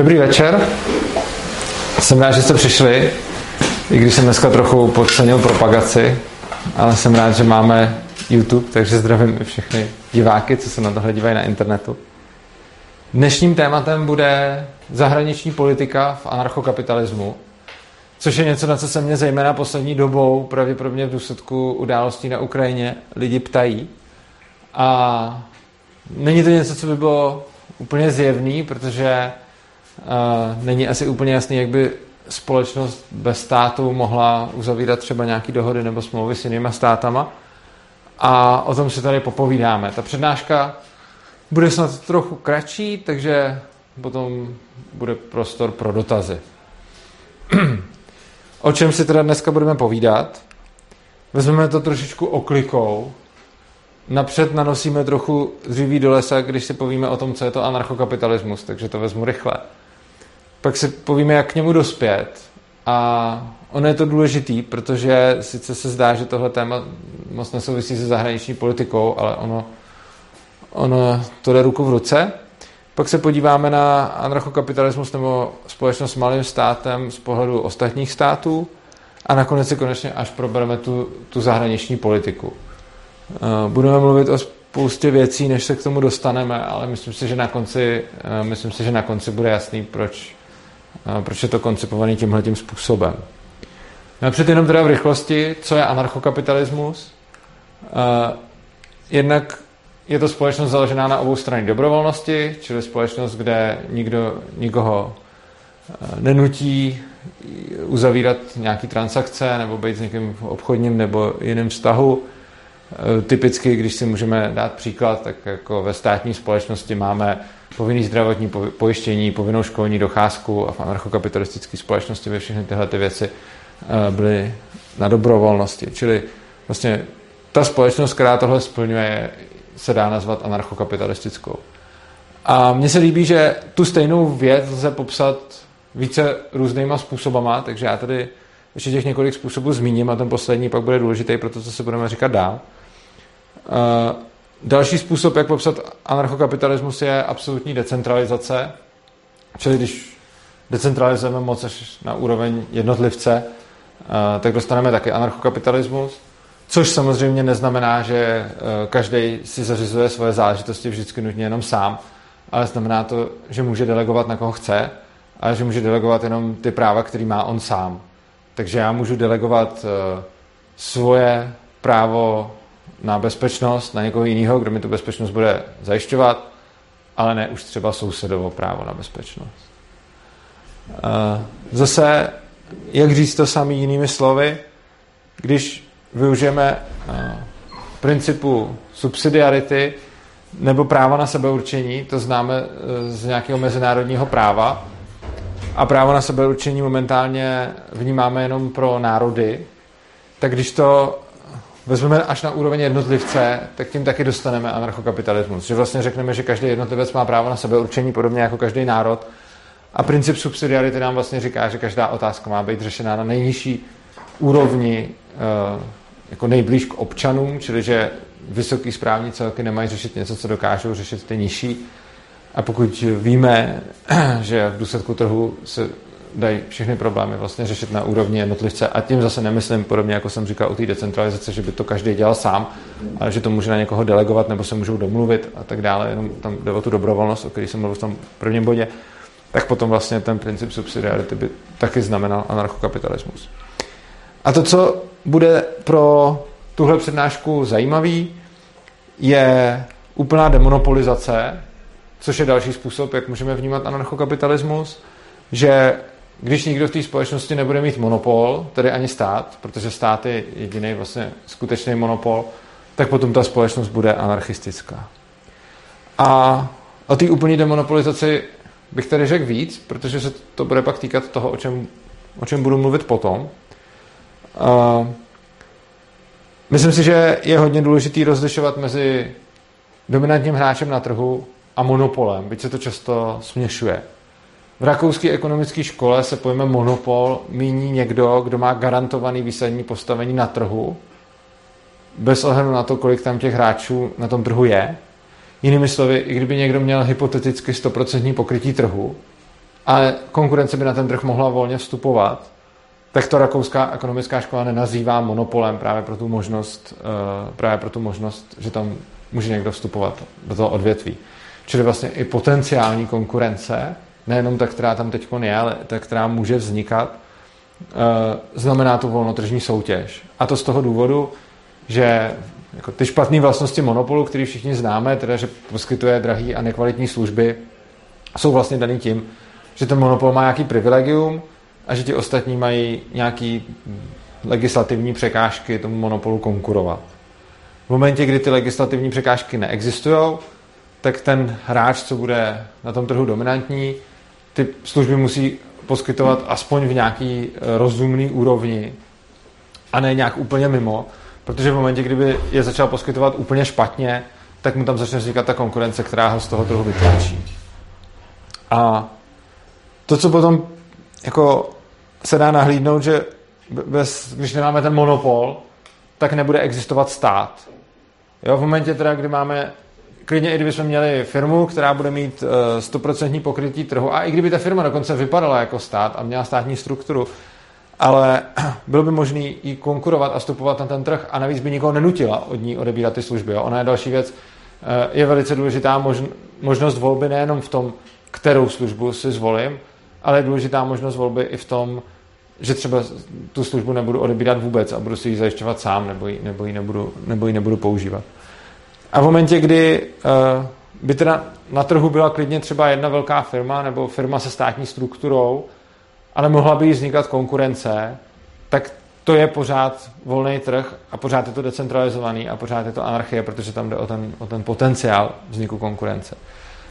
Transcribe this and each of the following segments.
Dobrý večer. Jsem rád, že jste přišli, i když jsem dneska trochu podcenil propagaci, ale jsem rád, že máme YouTube, takže zdravím i všechny diváky, co se na tohle dívají na internetu. Dnešním tématem bude zahraniční politika v anarchokapitalismu, což je něco, na co se mě zejména poslední dobou, pravděpodobně v důsledku událostí na Ukrajině, lidi ptají. A není to něco, co by bylo úplně zjevný, protože není asi úplně jasný, jak by společnost bez státu mohla uzavírat třeba nějaké dohody nebo smlouvy s jinýma státama. A o tom si tady popovídáme. Ta přednáška bude snad trochu kratší, takže potom bude prostor pro dotazy. o čem si teda dneska budeme povídat? Vezmeme to trošičku oklikou. Napřed nanosíme trochu dříví do lesa, když si povíme o tom, co je to anarchokapitalismus, takže to vezmu rychle. Pak si povíme, jak k němu dospět. A ono je to důležitý, protože sice se zdá, že tohle téma moc nesouvisí se zahraniční politikou, ale ono, ono to jde ruku v ruce. Pak se podíváme na anarchokapitalismus nebo společnost s malým státem z pohledu ostatních států a nakonec si konečně až probereme tu, tu zahraniční politiku. Eh, budeme mluvit o spoustě věcí, než se k tomu dostaneme, ale myslím si, že na konci, eh, myslím si, že na konci bude jasný, proč, proč je to koncipovaný tímhle tím způsobem. Napřed jenom teda v rychlosti, co je anarchokapitalismus. Jednak je to společnost založená na obou straně dobrovolnosti, čili společnost, kde nikdo nikoho nenutí uzavírat nějaké transakce nebo být s někým obchodním nebo jiném vztahu Eh, typicky, když si můžeme dát příklad, tak jako ve státní společnosti máme povinný zdravotní pojištění, povinnou školní docházku a v anarchokapitalistické společnosti by všechny tyhle ty věci eh, byly na dobrovolnosti. Čili vlastně ta společnost, která tohle splňuje, se dá nazvat anarchokapitalistickou. A mně se líbí, že tu stejnou věc lze popsat více různýma způsobama, takže já tady ještě těch několik způsobů zmíním a ten poslední pak bude důležitý pro to, co se budeme říkat dál. Další způsob, jak popsat anarchokapitalismus, je absolutní decentralizace. Čili když decentralizujeme moc až na úroveň jednotlivce, uh, tak dostaneme taky anarchokapitalismus. Což samozřejmě neznamená, že uh, každý si zařizuje svoje záležitosti vždycky nutně jenom sám, ale znamená to, že může delegovat na koho chce, ale že může delegovat jenom ty práva, který má on sám. Takže já můžu delegovat svoje právo na bezpečnost, na někoho jiného, kdo mi tu bezpečnost bude zajišťovat, ale ne už třeba sousedovo právo na bezpečnost. Zase, jak říct to sami jinými slovy, když využijeme principu subsidiarity nebo práva na sebeurčení, to známe e, z nějakého mezinárodního práva, a právo na sebeurčení momentálně vnímáme jenom pro národy, tak když to vezmeme až na úroveň jednotlivce, tak tím taky dostaneme anarchokapitalismus. Že vlastně řekneme, že každý jednotlivec má právo na sebeurčení, podobně jako každý národ. A princip subsidiarity nám vlastně říká, že každá otázka má být řešena na nejnižší úrovni, eh, jako nejblíž k občanům, čili že vysoký správní celky nemají řešit něco, co dokážou řešit ty nižší. A pokud víme, že v důsledku trhu se dají všechny problémy vlastně řešit na úrovni jednotlivce. A tím zase nemyslím podobně, jako jsem říkal u té decentralizace, že by to každý dělal sám, ale že to může na někoho delegovat nebo se můžou domluvit a tak dále, jenom tam jde o tu dobrovolnost, o které jsem mluvil v tom prvním bodě, tak potom vlastně ten princip subsidiarity by taky znamenal anarchokapitalismus. A to, co bude pro tuhle přednášku zajímavý, je úplná demonopolizace, což je další způsob, jak můžeme vnímat anarchokapitalismus, že když nikdo v té společnosti nebude mít monopol, tedy ani stát, protože stát je jediný vlastně skutečný monopol, tak potom ta společnost bude anarchistická. A o té úplné demonopolizaci bych tady řekl víc, protože se to bude pak týkat toho, o čem, o čem budu mluvit potom. Uh, myslím si, že je hodně důležitý rozlišovat mezi dominantním hráčem na trhu a monopolem, byť se to často směšuje. V rakouské ekonomické škole se pojme monopol míní někdo, kdo má garantovaný výsadní postavení na trhu, bez ohledu na to, kolik tam těch hráčů na tom trhu je. Jinými slovy, i kdyby někdo měl hypoteticky 100% pokrytí trhu, ale konkurence by na ten trh mohla volně vstupovat, tak to rakouská ekonomická škola nenazývá monopolem právě pro tu možnost, eh, právě pro tu možnost, že tam může někdo vstupovat do toho odvětví. Čili vlastně i potenciální konkurence, nejenom ta, která tam teď je, ale ta, která může vznikat, eh, znamená tu volnotržní soutěž. A to z toho důvodu, že jako ty špatné vlastnosti monopolu, který všichni známe, teda že poskytuje drahý a nekvalitní služby, jsou vlastně daný tím, že ten monopol má nějaký privilegium a že ti ostatní mají nějaký legislativní překážky tomu monopolu konkurovat. V momentě, kdy ty legislativní překážky neexistují, tak ten hráč, co bude na tom trhu dominantní, ty služby musí poskytovat aspoň v nějaký eh, rozumný úrovni a ne nějak úplně mimo, protože v momentě, kdyby je začal poskytovat úplně špatně, tak mu tam začne vznikat ta konkurence, která ho z toho trhu vytlačí. A to, co potom jako se dá nahlídnout, že bez, když nemáme ten monopol, tak nebude existovat stát. Jo, v momentě teda, kdy máme klidně i kdybychom měli firmu, která bude mít 100% pokrytí trhu, a i kdyby ta firma dokonce vypadala jako stát a měla státní strukturu, ale bylo by možné jí konkurovat a vstupovat na ten trh a navíc by nikoho nenutila od ní odebírat ty služby. Jo. Ona je další věc, eh, je velice důležitá možnost volby nejenom v tom, kterou službu si zvolím, ale je důležitá možnost volby i v tom, že třeba tu službu nebudu odebírat vůbec a budu si ji zajišťovat sám nebo ji, nebo ji, nebudu, nebo ji nebudu používat. A v momentě, kdy uh, by teda na trhu byla klidně třeba jedna velká firma nebo firma se státní strukturou, ale mohla by jí vznikat konkurence, tak to je pořád volný trh a pořád je to decentralizovaný a pořád je to anarchie, protože tam jde o ten, o ten potenciál vzniku konkurence.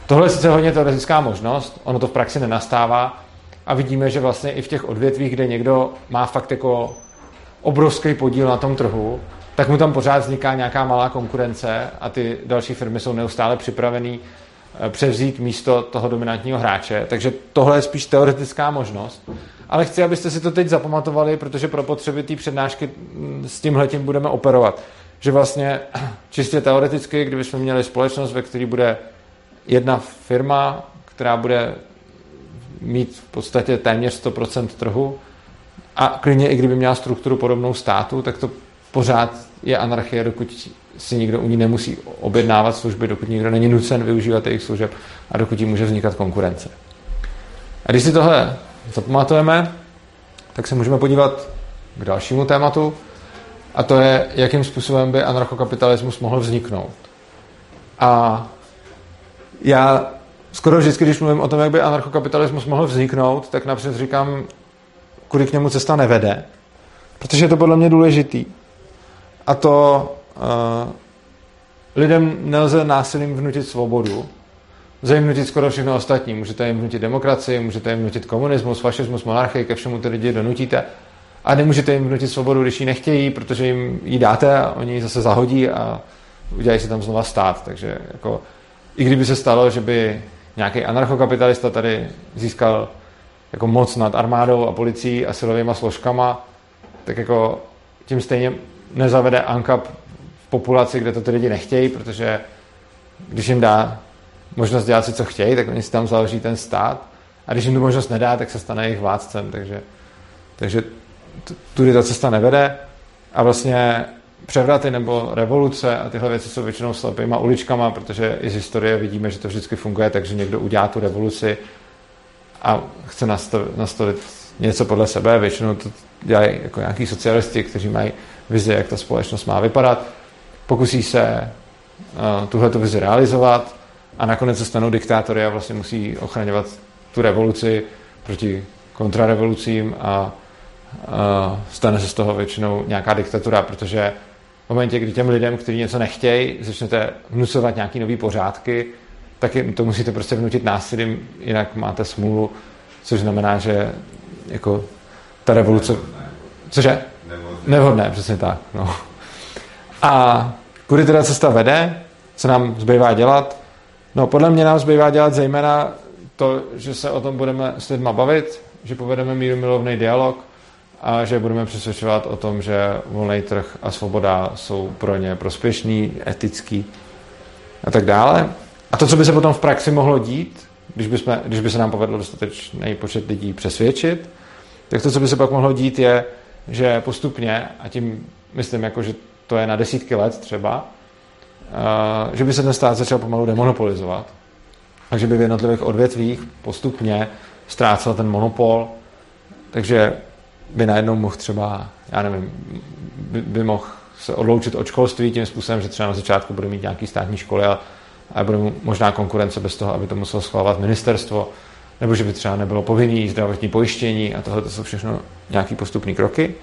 Tohle je sice hodně teoretická možnost, ono to v praxi nenastává a vidíme, že vlastně i v těch odvětvích, kde někdo má fakt jako obrovský podíl na tom trhu, tak mu tam pořád vzniká nějaká malá konkurence a ty další firmy jsou neustále připravený eh, převzít místo toho dominantního hráče. Takže tohle je spíš teoretická možnost. Ale chci, abyste si to teď zapamatovali, protože pro potřeby té přednášky mm, s tímhletím budeme operovat. Že vlastně čistě teoreticky, kdybychom měli společnost, ve které bude jedna firma, která bude mít v podstatě téměř 100% trhu a klidně i kdyby měla strukturu podobnou státu, tak to pořád je anarchie, dokud si nikdo u ní nemusí objednávat služby, dokud nikdo není nucen využívat jejich služeb a dokud jí může vznikat konkurence. A když si tohle zapamatujeme, tak se můžeme podívat k dalšímu tématu, a to je, jakým způsobem by anarchokapitalismus mohl vzniknout. A já skoro vždycky, když mluvím o tom, jak by anarchokapitalismus mohl vzniknout, tak napřed říkám, kudy k němu cesta nevede, protože je to podle mě důležitý. A to uh, lidem nelze násilím vnutit svobodu, lze jim vnutit skoro všechno ostatní. Můžete jim vnutit demokracii, můžete jim vnutit komunismus, fašismus, monarchii, ke všemu ty lidi donutíte. A nemůžete jim vnutit svobodu, když ji nechtějí, protože jim ji dáte a oni ji zase zahodí a udělají si tam znova stát. Takže jako, i kdyby se stalo, že by nějaký anarchokapitalista tady získal jako moc nad armádou a policií a silovými složkama, tak jako tím stejně nezavede ANCAP v populaci, kde to ty lidi nechtějí, protože když jim dá možnost dělat si, co chtějí, tak oni si tam založí ten stát a když jim tu možnost nedá, tak se stane jejich vládcem, takže, takže tudy ta cesta nevede a vlastně převraty nebo revoluce a tyhle věci jsou většinou slepýma uličkama, protože i z historie vidíme, že to vždycky funguje, takže někdo udělá tu revoluci a chce nastavit, nastavit něco podle sebe. Většinou to dělají jako nějaký socialisti, kteří mají vizi, jak ta společnost má vypadat. Pokusí se uh, tuhle vizi realizovat a nakonec se stanou diktátory a vlastně musí ochraňovat tu revoluci proti kontrarevolucím a uh, stane se z toho většinou nějaká diktatura, protože v momentě, kdy těm lidem, kteří něco nechtějí, začnete vnucovat nějaký nový pořádky, tak to musíte prostě vnutit násilím, jinak máte smůlu, což znamená, že jako ta revoluce... Cože? Nevhodné, přesně tak. No. A kudy teda cesta vede? Co nám zbývá dělat? No, podle mě nám zbývá dělat zejména to, že se o tom budeme s lidma bavit, že povedeme míru milovný dialog, a že budeme přesvědčovat o tom, že volný trh a svoboda jsou pro ně prospěšný, etický a tak dále. A to, co by se potom v praxi mohlo dít, když by, jsme, když by se nám povedlo dostatečný počet lidí přesvědčit, tak to, co by se pak mohlo dít, je, že postupně, a tím myslím, jako, že to je na desítky let třeba, uh, že by se ten stát začal pomalu demonopolizovat. Takže by v jednotlivých odvětvích postupně ztrácel ten monopol, takže by najednou mohl třeba, já nevím, by, by mohl se odloučit od školství tím způsobem, že třeba na začátku bude mít nějaký státní školy a, a bude možná konkurence bez toho, aby to muselo schvalovat ministerstvo, nebo že by třeba nebylo povinný zdravotní pojištění a tohle to jsou všechno nějaký postupní kroky.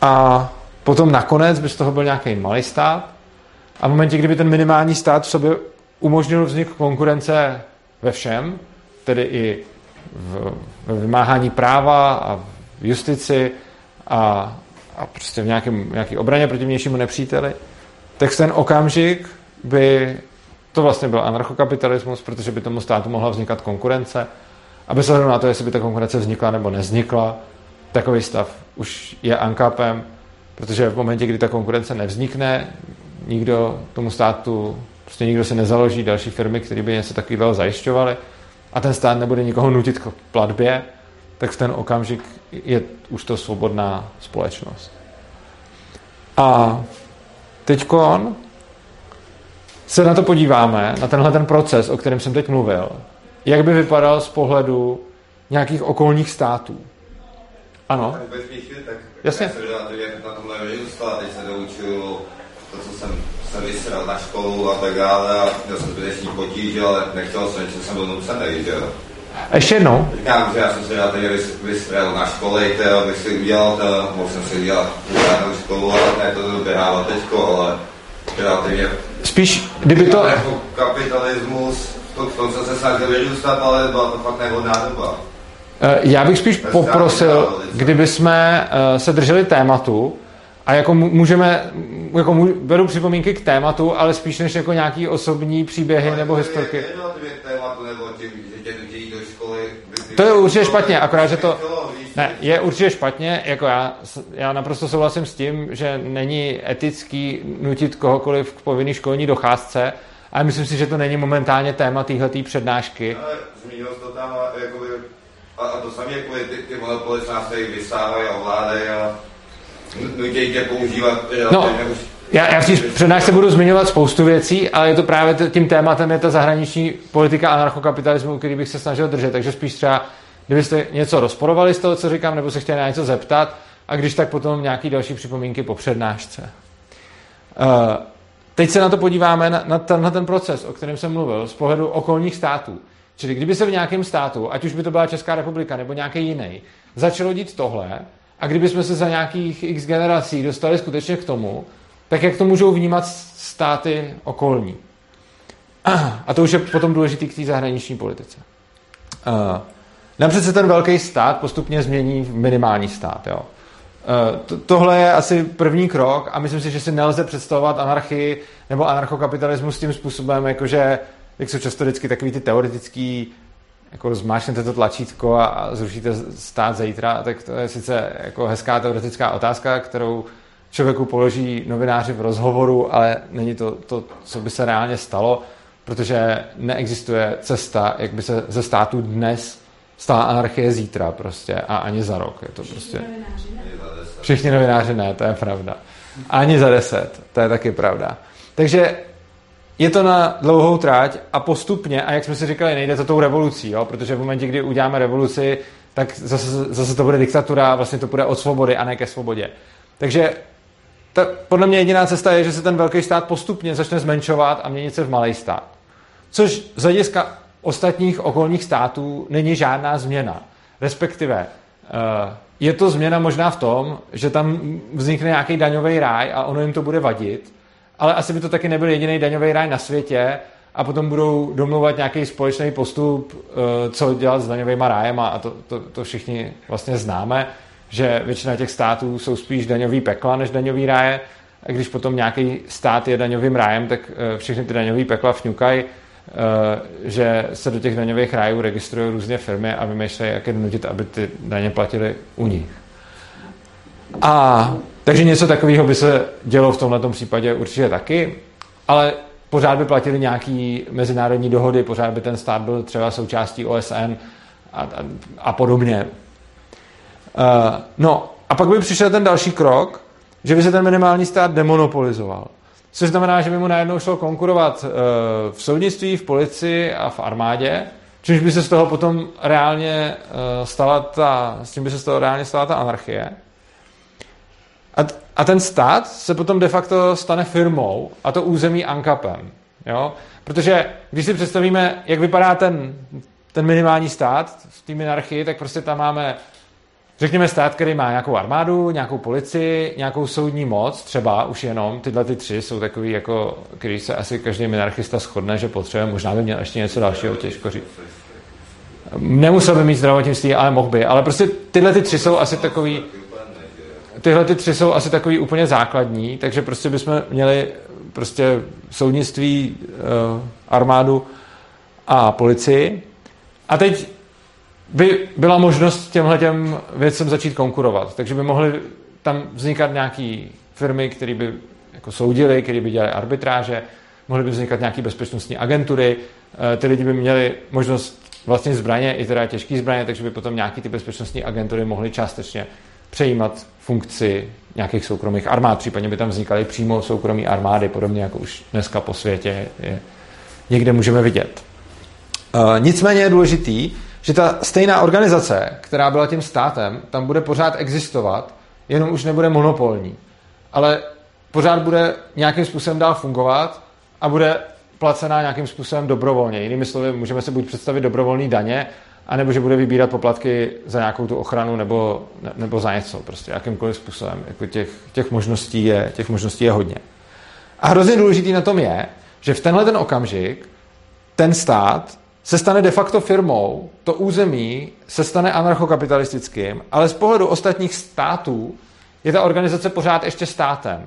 A potom nakonec by z toho byl nějaký malý stát a v momentě, kdyby ten minimální stát v sobě umožnil vznik konkurence ve všem, tedy i v, vymáhání práva a v justici a, a prostě v nějakém, nějaký obraně proti vnějšímu nepříteli, tak ten okamžik by to vlastně byl anarchokapitalismus, protože by tomu státu mohla vznikat konkurence a bez ohledu na to, jestli by ta konkurence vznikla nebo neznikla, takový stav už je ankapem, protože v momentě, kdy ta konkurence nevznikne, nikdo tomu státu, prostě nikdo se nezaloží další firmy, které by něco takového zajišťovaly a ten stát nebude nikoho nutit k platbě, tak v ten okamžik je už to svobodná společnost. A teď se na to podíváme, na tenhle ten proces, o kterém jsem teď mluvil, jak by vypadal z pohledu nějakých okolních států. Ano? Tak Jasně. Já jsem na tomhle vyrůstal, teď se doučil to, co jsem se vysral na školu a tak dále a měl jsem zbytečný potíž, ale nechtěl jsem, že jsem byl nucený, že jo. Ještě jednou? Říkám, že já jsem se tady vystřelil na škole, to, abych si udělal to, mohl jsem si udělat pořádnou školu, ale ne to doběhává teďko, ale relativně... Spíš, kdyby to... Jako kapitalismus, to, v tom jsem se snažil vyrůstat, ale byla to fakt nevhodná doba. Eh, já bych spíš poprosil, kdyby jsme eh, se drželi tématu a jako můžeme, jako můžu, beru připomínky k tématu, ale spíš než jako nějaký osobní příběhy ale nebo to historky. Je tématu, nebo tím, že tě nutí do školy. To je určitě špatně, akorát, že to... Ne, je určitě špatně, jako já, já naprosto souhlasím s tím, že není etický nutit kohokoliv k povinné školní docházce, ale myslím si, že to není momentálně téma téhleté přednášky. Ale zmínil to tam, jakoby, a, a to samé, jako ty, ty monopoly nás tady vysávají a ovládají a nutí tě používat. No, já, já v té přednášce budu zmiňovat spoustu věcí, ale je to právě tím tématem je ta zahraniční politika anarchokapitalismu, který bych se snažil držet. Takže spíš třeba, kdybyste něco rozporovali z toho, co říkám, nebo se chtěli na něco zeptat, a když tak potom nějaký další připomínky po přednášce. Uh, teď se na to podíváme, na, na, ten, na ten proces, o kterém jsem mluvil, z pohledu okolních států. Čili kdyby se v nějakém státu, ať už by to byla Česká republika nebo nějaký jiný, začalo dít tohle, a kdyby jsme se za nějakých x generací dostali skutečně k tomu, tak jak to můžou vnímat státy okolní. A to už je potom důležitý k té zahraniční politice. Nám přece ten velký stát postupně změní v minimální stát. Jo. Tohle je asi první krok a myslím si, že si nelze představovat anarchii nebo anarchokapitalismus tím způsobem, jakože, jak jsou často vždycky takový ty teoretický jako zmáčknete to tlačítko a, a zrušíte stát zítra, tak to je sice jako hezká teoretická otázka, kterou člověku položí novináři v rozhovoru, ale není to to, co by se reálně stalo, protože neexistuje cesta, jak by se ze státu dnes stala anarchie zítra prostě a ani za rok. Je to prostě... Všichni novináři ne, to je pravda. Ani za deset, to je taky pravda. Takže je to na dlouhou tráť a postupně, a jak jsme si říkali, nejde to tou revolucí, jo? protože v momentě, kdy uděláme revoluci, tak zase, zase to bude diktatura a vlastně to bude od svobody a ne ke svobodě. Takže ta, podle mě jediná cesta je, že se ten velký stát postupně začne zmenšovat a měnit se v malý stát. Což z hlediska ostatních okolních států není žádná změna. Respektive eh, je to změna možná v tom, že tam vznikne nějaký daňový ráj a ono jim to bude vadit, ale asi by to taky nebyl jediný daňový ráj na světě a potom budou domluvat nějaký společný postup, eh, co dělat s daňovými rájem a to, to, to všichni vlastně známe, že většina těch států jsou spíš daňový pekla než daňový ráje a když potom nějaký stát je daňovým rájem, tak eh, všechny ty daňový pekla vňukají, eh, že se do těch daňových rájů registrují různé firmy a vymýšlejí, jak je donutit, aby ty daně platily u nich. A takže něco takového by se dělo v tomto případě určitě taky, ale pořád by platily nějaký mezinárodní dohody, pořád by ten stát byl třeba součástí OSN a, a, a podobně. Uh, no a pak by přišel ten další krok, že by se ten minimální stát demonopolizoval. Což znamená, že by mu najednou šlo konkurovat uh, v soudnictví, v policii a v armádě, čímž by se z toho potom reálně uh, stala ta, s tím by se z toho reálně stala ta anarchie. A, a ten stát se potom de facto stane firmou a to území ANKAPem. Jo? Protože když si představíme, jak vypadá ten, ten minimální stát v té minarchii, tak prostě tam máme Řekněme stát, který má nějakou armádu, nějakou policii, nějakou soudní moc, třeba už jenom tyhle ty tři jsou takový, jako, který se asi každý minarchista shodne, že potřebuje, možná by měl ještě něco dalšího, těžko říct. Nemusel by mít zdravotnictví, ale mohl by. Ale prostě tyhle ty tři jsou asi takový, tyhle ty tři jsou asi takový úplně základní, takže prostě bychom měli prostě soudnictví, eh, armádu a policii. A teď by byla možnost těmhle těm věcem začít konkurovat. Takže by mohly tam vznikat nějaké firmy, které by jako soudily, které by dělali arbitráže, mohly by vznikat nějaké bezpečnostní agentury, eh, ty lidi by měli možnost vlastně zbraně, i teda těžké zbraně, takže by potom nějaké ty bezpečnostní agentury mohly částečně přejímat funkci nějakých soukromých armád, případně by tam vznikaly přímo soukromí armády, podobně jako už dneska po světě je, někde můžeme vidět. E, nicméně je důležitý, že ta stejná organizace, která byla tím státem, tam bude pořád existovat, jenom už nebude monopolní. Ale pořád bude nějakým způsobem dál fungovat a bude placená nějakým způsobem dobrovolně. Jinými slovy, můžeme se buď představit dobrovolný daně, anebo že bude vybírat poplatky za nějakou tu ochranu nebo, nebo za něco, prostě jakýmkoliv způsobem. Jako těch, těch, možností je, těch možností je hodně. A hrozně důležitý na tom je, že v tenhle ten okamžik ten stát se stane de facto firmou, to území se stane anarchokapitalistickým, ale z pohledu ostatních států je ta organizace pořád ještě státem.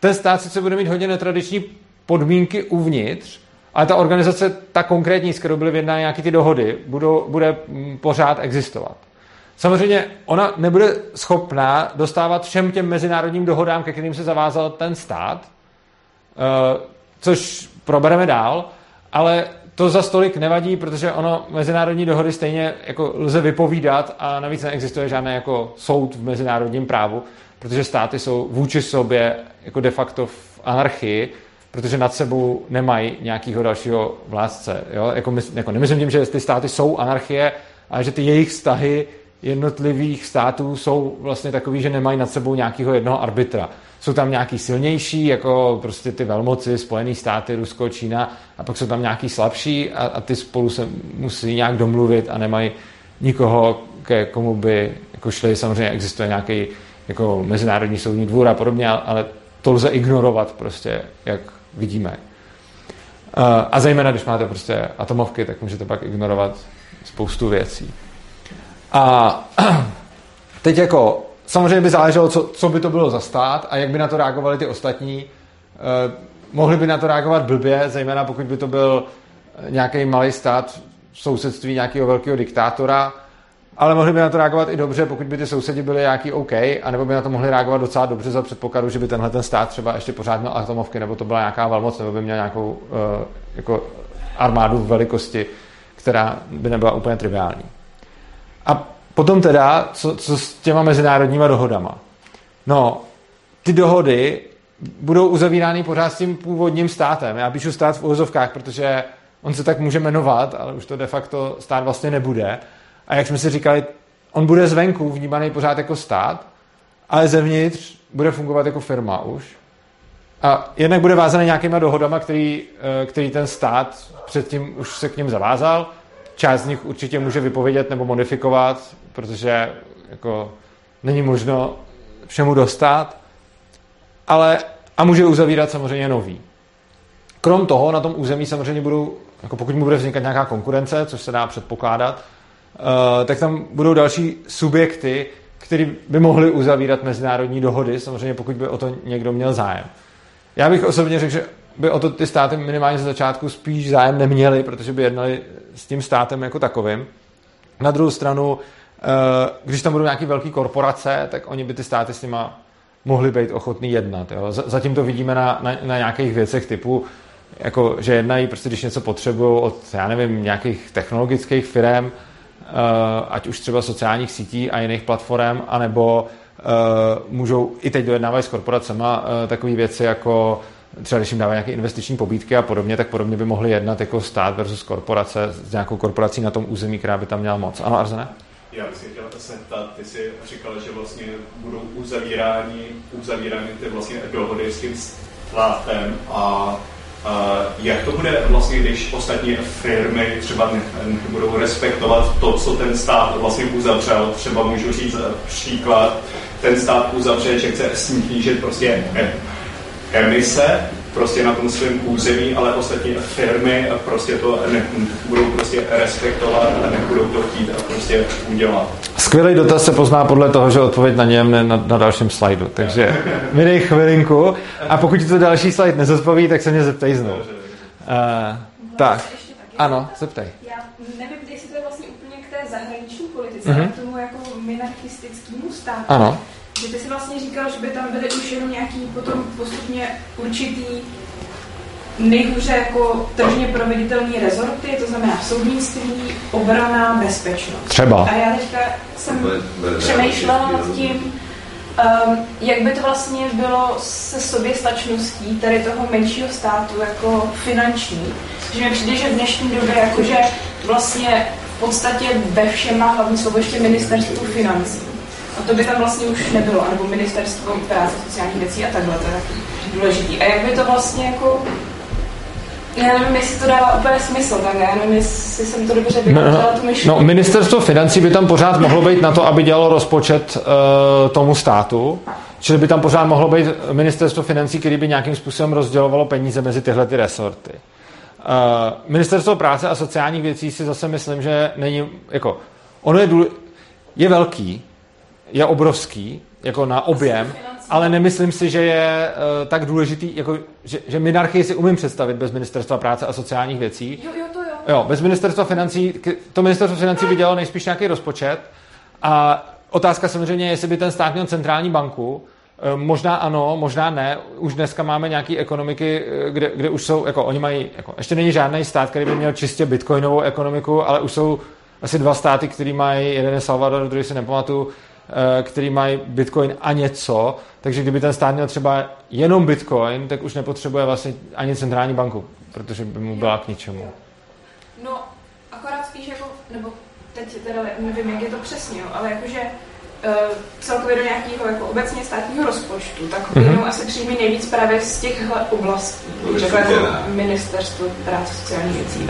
Ten stát sice bude mít hodně netradiční podmínky uvnitř, ale ta organizace, ta konkrétní, s kterou byly vyjednány nějaké ty dohody, budou, bude mm, pořád existovat. Samozřejmě ona nebude schopná dostávat všem těm mezinárodním dohodám, ke kterým se zavázal ten stát, eh, což probereme dál, ale to za stolik nevadí, protože ono mezinárodní dohody stejně jako lze vypovídat a navíc neexistuje žádný jako soud v mezinárodním právu, protože státy jsou vůči sobě jako de facto v anarchii, protože nad sebou nemají nějakého dalšího vládce. Jo? Jako, my, jako nemyslím tím, že ty státy jsou anarchie, ale že ty jejich vztahy jednotlivých států jsou vlastně takový, že nemají nad sebou nějakého jednoho arbitra. Jsou tam nějaký silnější, jako prostě ty velmoci, Spojené státy, Rusko, Čína, a pak jsou tam nějaký slabší a, a ty spolu se musí nějak domluvit a nemají nikoho, ke komu by jako šli. Samozřejmě existuje nějaký jako mezinárodní soudní dvůr a podobně, ale to lze ignorovat prostě, jak vidíme. A zejména, když máte prostě atomovky, tak můžete pak ignorovat spoustu věcí. A teď jako samozřejmě by záleželo, co, co by to bylo za stát a jak by na to reagovali ty ostatní. Eh, mohli by na to reagovat blbě, zejména pokud by to byl nějaký malý stát v sousedství nějakého velkého diktátora, ale mohli by na to reagovat i dobře, pokud by ty sousedi byli nějaký OK, anebo by na to mohli reagovat docela dobře za předpokladu, že by tenhle ten stát třeba ještě pořád měl atomovky, nebo to byla nějaká velmoc, nebo by měl nějakou uh, jako armádu v velikosti, která by nebyla úplně triviální. A potom teda, co, co s těma mezinárodníma dohodama? No, ty dohody budou uzavírány pořád s tím původním státem. Já píšu stát v úzovkách, protože on se tak může jmenovat, ale už to de facto stát vlastně nebude. A jak jsme si říkali, on bude zvenku vnímaný pořád jako stát, ale zevnitř bude fungovat jako firma už. A jednak bude vázaný nějakýma dohodama, který, eh, který ten stát předtím už se k ním zavázal. Část z nich určitě může vypovědět nebo modifikovat, protože jako není možno všemu dostat. Ale a může uzavírat samozřejmě nový. Krom toho na tom území samozřejmě budou, jako pokud mu bude vznikat nějaká konkurence, což se dá předpokládat, Eh, tak tam budou další subjekty, který by mohli uzavírat mezinárodní dohody, samozřejmě pokud by o to někdo měl zájem. Já bych osobně řekl, že by o to ty státy minimálně ze začátku spíš zájem neměli, protože by jednali s tím státem jako takovým. Na druhou stranu, eh, když tam budou nějaké velké korporace, tak oni by ty státy s nima mohli být ochotný jednat. Jo. Zatím to vidíme na, na, na nějakých věcech typu jako, že jednají prostě, když něco potřebují od, já nevím, nějakých technologických firm, uh, ať už třeba sociálních sítí a jiných platform, anebo uh, můžou i teď dojednávat s korporacema takové věci jako třeba když jim dávají nějaké investiční pobídky a podobně, tak podobně by mohli jednat jako stát versus korporace s nějakou korporací na tom území, která by tam měla moc. Ano, Arzene? Já bych se chtěl se ptat, ty jsi říkal, že vlastně budou uzavírány, uzavírány ty vlastně dohody s tím státem a jak to bude vlastně, když ostatní firmy třeba nebudou respektovat to, co ten stát vlastně uzavřel? Třeba můžu říct příklad, ten stát uzavře, že chce snížit prostě emise prostě na tom svém území, ale ostatní firmy prostě to ne, budou prostě respektovat a nebudou to chtít a prostě udělat. Skvělý dotaz se pozná podle toho, že odpověď na něm na, na dalším slajdu. Takže mi dej chvilinku a pokud ti to další slide nezodpoví, tak se mě zeptej znovu. Uh, tak, ano, zeptej. Já nevím, jestli to je vlastně úplně k té zahraniční politice, mm-hmm. k tomu jako minarchistickému státu. Ano že ty si vlastně říkal, že by tam byly už jenom nějaký potom postupně určitý nejhůře jako tržně proveditelné rezorty, to znamená soudnictví, obrana, bezpečnost. Třeba. A já teďka jsem přemýšlela nad tím, um, jak by to vlastně bylo se soběstačností tady toho menšího státu jako finanční. Že mi přijde, že v dnešní době jakože vlastně v podstatě ve všem má hlavní slovo ještě ministerstvo financí. A to by tam vlastně už nebylo, nebo ministerstvo práce, sociálních věcí a takhle, to je taky důležitý. A jak by to vlastně jako já nevím, jestli to dává úplně smysl, tak já nevím, jestli jsem to dobře vyjádřila, no, no, tu myšlenku. No, ministerstvo financí by tam pořád mohlo být na to, aby dělalo rozpočet uh, tomu státu, čili by tam pořád mohlo být ministerstvo financí, který by nějakým způsobem rozdělovalo peníze mezi tyhle ty resorty. Uh, ministerstvo práce a sociálních věcí si zase myslím, že není, jako, ono je, důle, je velký, je obrovský, jako na objem, ale nemyslím si, že je uh, tak důležitý, jako, že, že minarchii si umím představit bez ministerstva práce a sociálních věcí. Jo, jo, to jo. Jo, bez ministerstva financí, to ministerstvo financí by dělalo nejspíš nějaký rozpočet a otázka samozřejmě je, jestli by ten stát měl centrální banku, eh, Možná ano, možná ne. Už dneska máme nějaké ekonomiky, eh, kde, kde už jsou, jako oni mají, jako, ještě není žádný stát, který by měl čistě bitcoinovou ekonomiku, ale už jsou asi dva státy, který mají, jeden je Salvador, druhý si nepamatuju, který mají Bitcoin a něco, takže kdyby ten stát měl třeba jenom Bitcoin, tak už nepotřebuje vlastně ani centrální banku, protože by mu byla k ničemu. No, akorát spíš jako, nebo teď teda nevím, jak je to přesně, ale jakože celkově do nějakého jako obecně státního rozpočtu, tak mm-hmm. asi příjmy nejvíc právě z těchto oblastí, řekla jako ministerstvo práce sociálních věcí.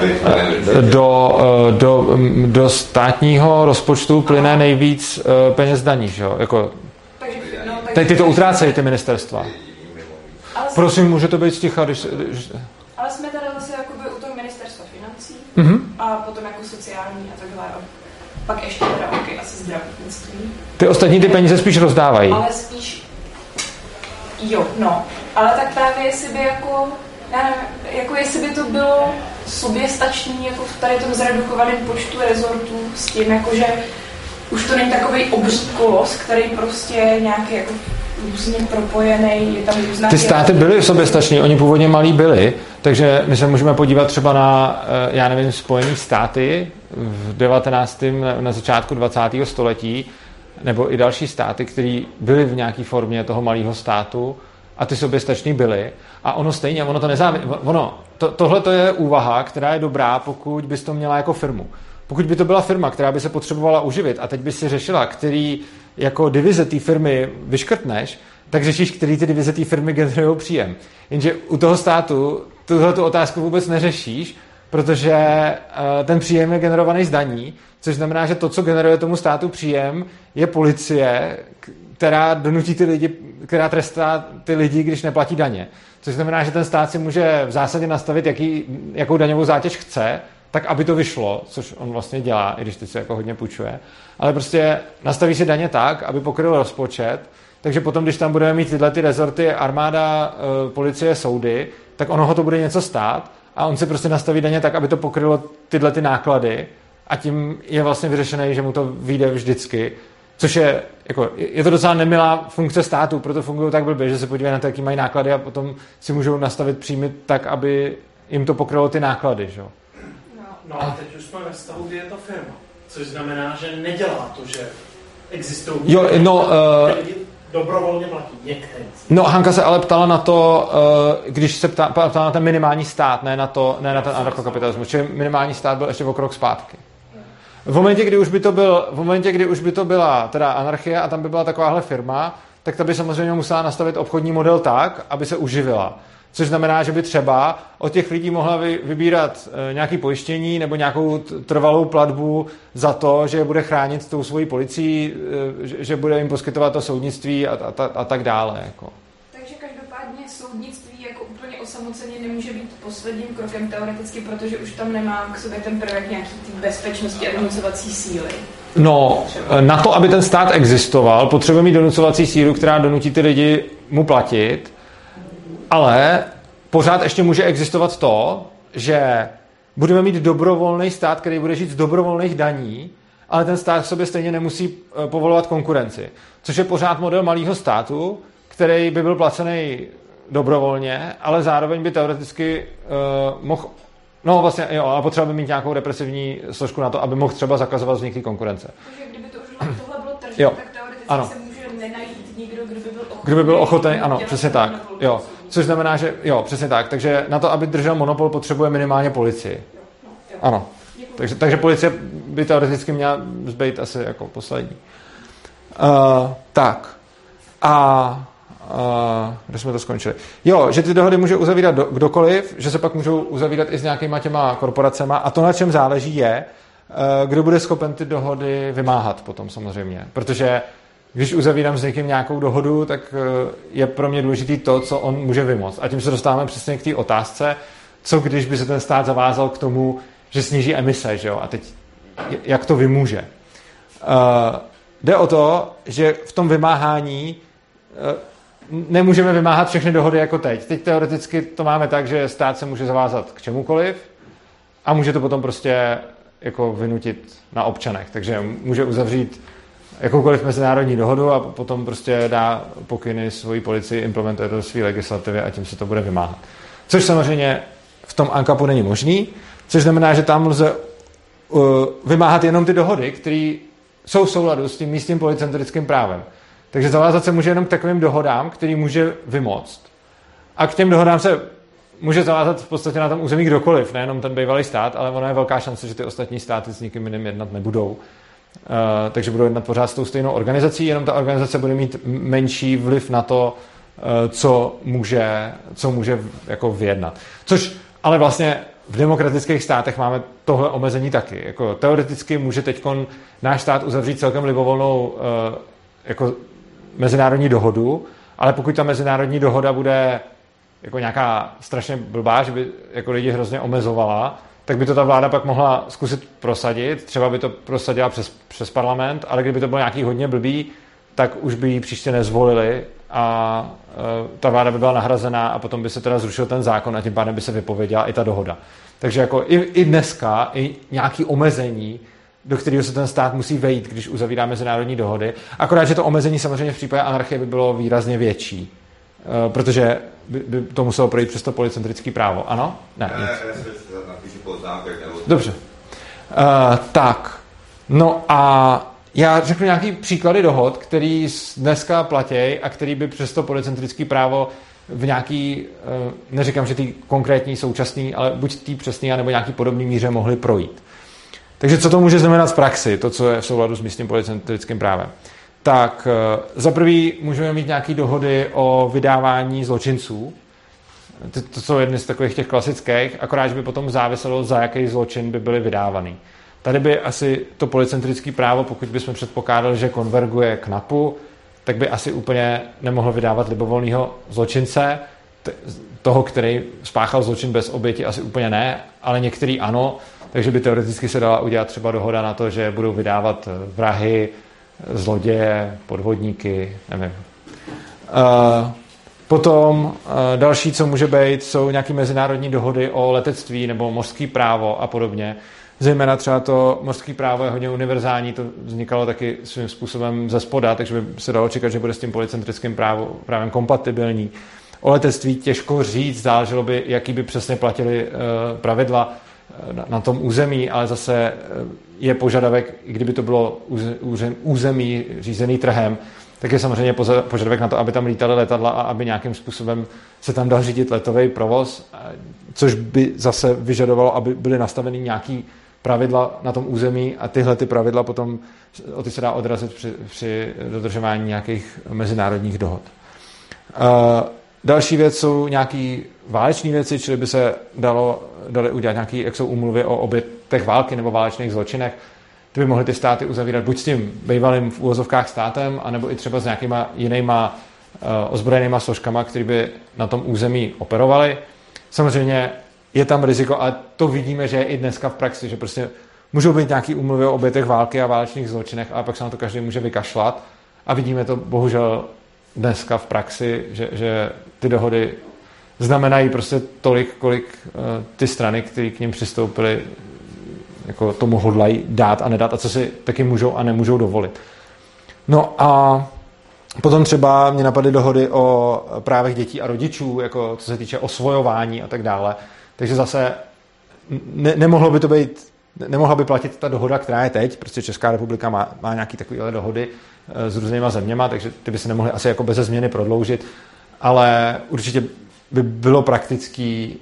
Do, eh, do, mm, do státního rozpočtu plyne nejvíc uh, peněz daní, že jo? Jako, takže, no, takže, Teď ty to utrácejí, ty ministerstva. Prosím, může to být sticha, když, když... Ale jsme tady zase jakoby u toho ministerstva financí mm-hmm. a potom jako sociální a takhle pak ještě teda okay, asi zdravotnictví. Ty ostatní ty peníze spíš rozdávají. Ale spíš, jo, no. Ale tak právě jestli by jako, já nevím, jako jestli by to bylo soběstačný jako v tady tom zredukovaném počtu rezortů s tím, jako že už to není takový obří kolos, který prostě nějaký jako různě propojený, je tam různá... Ty státy byly soběstační, oni původně malí byli, takže my se můžeme podívat třeba na, eh, já nevím, Spojené státy v 19. na začátku 20. století, nebo i další státy, které byly v nějaké formě toho malého státu a ty soběstační byly. A ono stejně, ono to nezávisí. Ono, to, tohle to je úvaha, která je dobrá, pokud bys to měla jako firmu. Pokud by to byla firma, která by se potřebovala uživit a teď by si řešila, který jako divize té firmy vyškrtneš, tak řešíš, který ty divize té firmy generují příjem. Jenže u toho státu tuhle tu otázku vůbec neřešíš, protože uh, ten příjem je generovaný z daní, což znamená, že to, co generuje tomu státu příjem, je policie, která donutí ty lidi, která trestá ty lidi, když neplatí daně. Což znamená, že ten stát si může v zásadě nastavit, jaký, jakou daňovou zátěž chce, tak aby to vyšlo, což on vlastně dělá, i když teď se jako hodně půjčuje. Ale prostě nastaví si daně tak, aby pokryl rozpočet, takže potom, když tam budeme mít tyhle ty rezorty, armáda, e, policie, soudy, tak ono ho to bude něco stát a on si prostě nastaví daně tak, aby to pokrylo tyhle ty náklady a tím je vlastně vyřešené, že mu to vyjde vždycky. Což je, jako, je to docela nemilá funkce státu, proto fungují tak blbě, že se podívají na to, jaký mají náklady a potom si můžou nastavit příjmy tak, aby jim to pokrylo ty náklady, že? No. no a teď už jsme ve stavu, kdy je to firma, což znamená, že nedělá to, že existují jo, no, uh, dobrovolně platí některý. No, Hanka se ale ptala na to, uh, když se ptala, ptala na ten minimální stát, ne na, to, ne na ten anarchokapitalismus, čili minimální stát byl ještě o krok zpátky. V momentě, kdy už by to, byl, v momentě, kdy už by to byla teda anarchie a tam by byla takováhle firma, tak ta by samozřejmě musela nastavit obchodní model tak, aby se uživila. Což znamená, že by třeba od těch lidí mohla vybírat eh, nějaké pojištění nebo nějakou trvalou platbu za to, že bude chránit tou svojí policií, eh, že bude jim poskytovat to soudnictví a, a, a tak dále. Jako. Takže každopádně soudnictví jako úplně osamoceně nemůže být posledním krokem teoreticky, protože už tam nemá k sobě ten prvek nějaký bezpečnosti a donucovací síly. No, na to, aby ten stát existoval, potřebuje mít donucovací sílu, která donutí ty lidi mu platit, ale pořád ještě může existovat to, že budeme mít dobrovolný stát, který bude žít z dobrovolných daní, ale ten stát v sobě stejně nemusí eh, povolovat konkurenci. Což je pořád model malého státu, který by byl placený dobrovolně, ale zároveň by teoreticky uh, mohl No vlastně jo, a potřeba by mít nějakou represivní složku na to, aby mohl třeba zakazovat vznik konkurence. Takže kdyby to už tohle bylo tržní, tak teoreticky ano. se může nenajít nikdo, kdo by byl ochoten. Kdo by byl ochoten, ano, přesně tak. Jo. Což znamená, že jo, přesně tak. Takže na to, aby držel monopol, potřebuje minimálně policii. Ano. Takže, takže policie by teoreticky měla zbejt asi jako poslední. Uh, tak. A Uh, kde jsme to skončili? Jo, že ty dohody může uzavírat do, kdokoliv, že se pak můžou uzavírat i s nějakýma těma korporacema a to, na čem záleží, je, uh, kdo bude schopen ty dohody vymáhat potom samozřejmě. Protože když uzavírám s někým nějakou dohodu, tak uh, je pro mě důležitý to, co on může vymoct. A tím se dostáváme přesně k té otázce, co když by se ten stát zavázal k tomu, že sníží emise, že jo? A teď jak to vymůže? Uh, jde o to, že v tom vymáhání nemůžeme vymáhat všechny dohody jako teď. Teď teoreticky to máme tak, že stát se může zavázat k čemukoliv a může to potom prostě jako vynutit na občanech. Takže může uzavřít jakoukoliv mezinárodní dohodu a potom prostě dá pokyny svoji policii, implementuje to do své legislativy a tím se to bude vymáhat. Což samozřejmě v tom ANKAPu není možný, což znamená, že tam lze uh, vymáhat jenom ty dohody, které jsou v souladu s tím místním policentrickým právem. Takže zavázat se může jenom k takovým dohodám, který může vymoct. A k těm dohodám se může zavázat v podstatě na tom území kdokoliv, nejenom ten bývalý stát, ale ono je velká šance, že ty ostatní státy s nikým jiným jednat nebudou. Uh, takže budou jednat pořád s tou stejnou organizací, jenom ta organizace bude mít menší vliv na to, uh, co může, co může jako vyjednat. Což ale vlastně v demokratických státech máme tohle omezení taky. Jako teoreticky může teď náš stát uzavřít celkem libovolnou uh, jako mezinárodní dohodu, ale pokud ta mezinárodní dohoda bude jako nějaká strašně blbá, že by jako lidi hrozně omezovala, tak by to ta vláda pak mohla zkusit prosadit. Třeba by to prosadila přes, přes parlament, ale kdyby to bylo nějaký hodně blbý, tak už by ji příště nezvolili a e, ta vláda by byla nahrazená a potom by se teda zrušil ten zákon a tím pádem by se vypověděla i ta dohoda. Takže jako i, i dneska i nějaký omezení do kterého se ten stát musí vejít, když uzavírá mezinárodní dohody. Akorát, že to omezení samozřejmě v případě anarchie by bylo výrazně větší, protože by, by to muselo projít přes to policentrické právo. Ano? Ne, ne. Dobře. Uh, tak, no a já řeknu nějaký příklady dohod, který dneska platí a který by přes to policentrické právo v nějaký, uh, neříkám, že ty konkrétní současný, ale buď tý přesný, nebo nějaký podobný míře mohli projít. Takže co to může znamenat v praxi, to, co je v souladu s místním policentrickým právem? Tak eh, za prvý můžeme mít nějaké dohody o vydávání zločinců. To, jsou jedny z takových těch klasických, akorát, by potom záviselo, za jaký zločin by byly vydávaný. Tady by asi to policentrické právo, pokud bychom předpokládali, že konverguje k NAPu, tak by asi úplně nemohl vydávat libovolného zločince, toho, který spáchal zločin bez oběti, asi úplně ne, ale některý ano, takže by teoreticky se dala udělat třeba dohoda na to, že budou vydávat eh, vrahy, zloděje, podvodníky, nevím. Uh, potom další, co může být, jsou nějaké mezinárodní dohody o letectví nebo mořský právo a podobně. Zejména třeba to mořský právo je hodně univerzální, to vznikalo taky svým způsobem ze spoda, takže by se dalo čekat, že bude s tím policentrickým právo, právem kompatibilní. o letectví těžko říct, záleželo by, jaký by přesně platili pravidla na tom území, ale zase je požadavek, i kdyby to bylo území řízený trhem, tak je samozřejmě požadavek na to, aby tam lítaly letadla a aby nějakým způsobem se tam dal řídit letový provoz, což by zase vyžadovalo, aby byly nastaveny nějaký pravidla na tom území a tyhle ty pravidla potom o ty se dá odrazit při, při dodržování nějakých mezinárodních dohod. Uh, další věc jsou nějaké váleční věci, čili by se dalo, dali udělat nějaké, jak jsou umluvy o obětech války nebo válečných zločinech, ty by mohly ty státy uzavírat buď s tím bývalým v úvozovkách státem, anebo i třeba s nějakýma jinýma uh, ozbrojenýma složkama, které by na tom území operovali. Samozřejmě je tam riziko, a to vidíme, že je i dneska v praxi, že prostě můžou být nějaký úmluvy o obětech války a válečných zločinech, ale pak se na to každý může vykašlat. A vidíme to bohužel dneska v praxi, že, že ty dohody znamenají prostě tolik, kolik uh, ty strany, které k ním přistoupily, jako tomu hodlají dát a nedat a co si taky můžou a nemůžou dovolit. No a potom třeba mě napadly dohody o právech dětí a rodičů, jako co se týče osvojování a tak dále. Takže zase ne, nemohlo by to být, nemohla by platit ta dohoda, která je teď, prostě Česká republika má, má nějaké takové dohody eh, s různýma zeměma, takže ty by se nemohly asi jako bez změny prodloužit, ale určitě by bylo praktický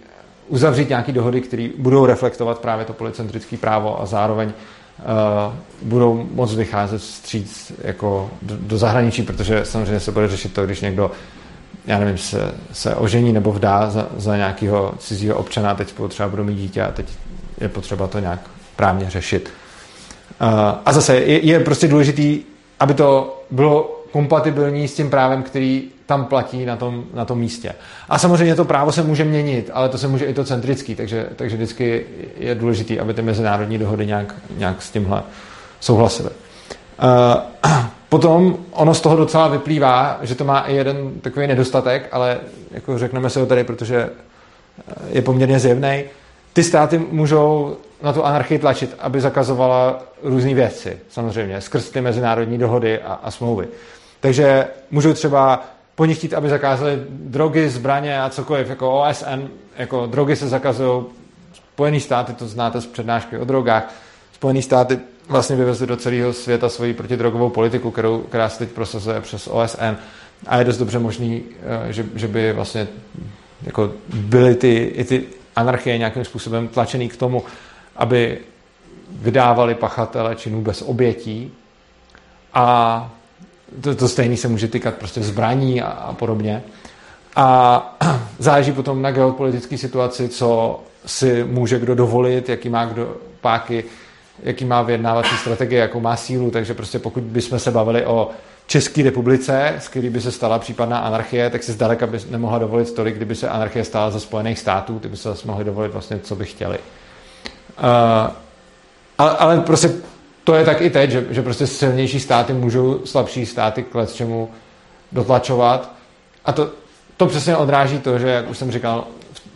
uzavřít nějaké dohody, které budou reflektovat právě to policentrické právo a zároveň uh, budou moc vycházet vstříc jako do, do zahraničí, protože samozřejmě se bude řešit to, když někdo já nevím, se, se ožení nebo vdá za, za nějakého cizího občana, teď spolu třeba budou mít dítě a teď je potřeba to nějak právně řešit. Uh, a zase je, je prostě důležitý, aby to bylo kompatibilní s tím právem, který tam platí na tom, na tom místě. A samozřejmě to právo se může měnit, ale to se může i to centrický, takže, takže vždycky je důležité, aby ty mezinárodní dohody nějak, nějak s tímhle souhlasily. Uh, potom ono z toho docela vyplývá, že to má i jeden takový nedostatek, ale jako řekneme si ho tady, protože je poměrně zjevný. Ty státy můžou na tu anarchii tlačit, aby zakazovala různé věci, samozřejmě, skrz ty mezinárodní dohody a, a smlouvy. Takže můžou třeba po nich chtít, aby zakázali drogy, zbraně a cokoliv, jako OSN, jako drogy se zakazují, Spojené státy, to znáte z přednášky o drogách, Spojené státy vlastně vyvezli do celého světa svoji protidrogovou politiku, kterou, která se teď prosazuje přes OSN a je dost dobře možný, eh, že, že by vlastně jako byly ty, i ty anarchie nějakým způsobem tlačený k tomu, aby vydávali pachatele činů bez obětí a to, to stejné se může týkat prostě zbraní a, a podobně. A záleží potom na geopolitické situaci, co si může kdo dovolit, jaký má kdo páky, jaký má vyjednávací strategie, jakou má sílu, takže prostě pokud bychom se bavili o České republice, z který by se stala případná anarchie, tak si zdaleka by nemohla dovolit tolik, kdyby se anarchie stala ze Spojených států, ty by se zase mohli dovolit vlastně, co by chtěli. Uh, ale, ale prostě to je tak i teď, že, že prostě silnější státy můžou slabší státy k čemu dotlačovat. A to, to přesně odráží to, že, jak už jsem říkal,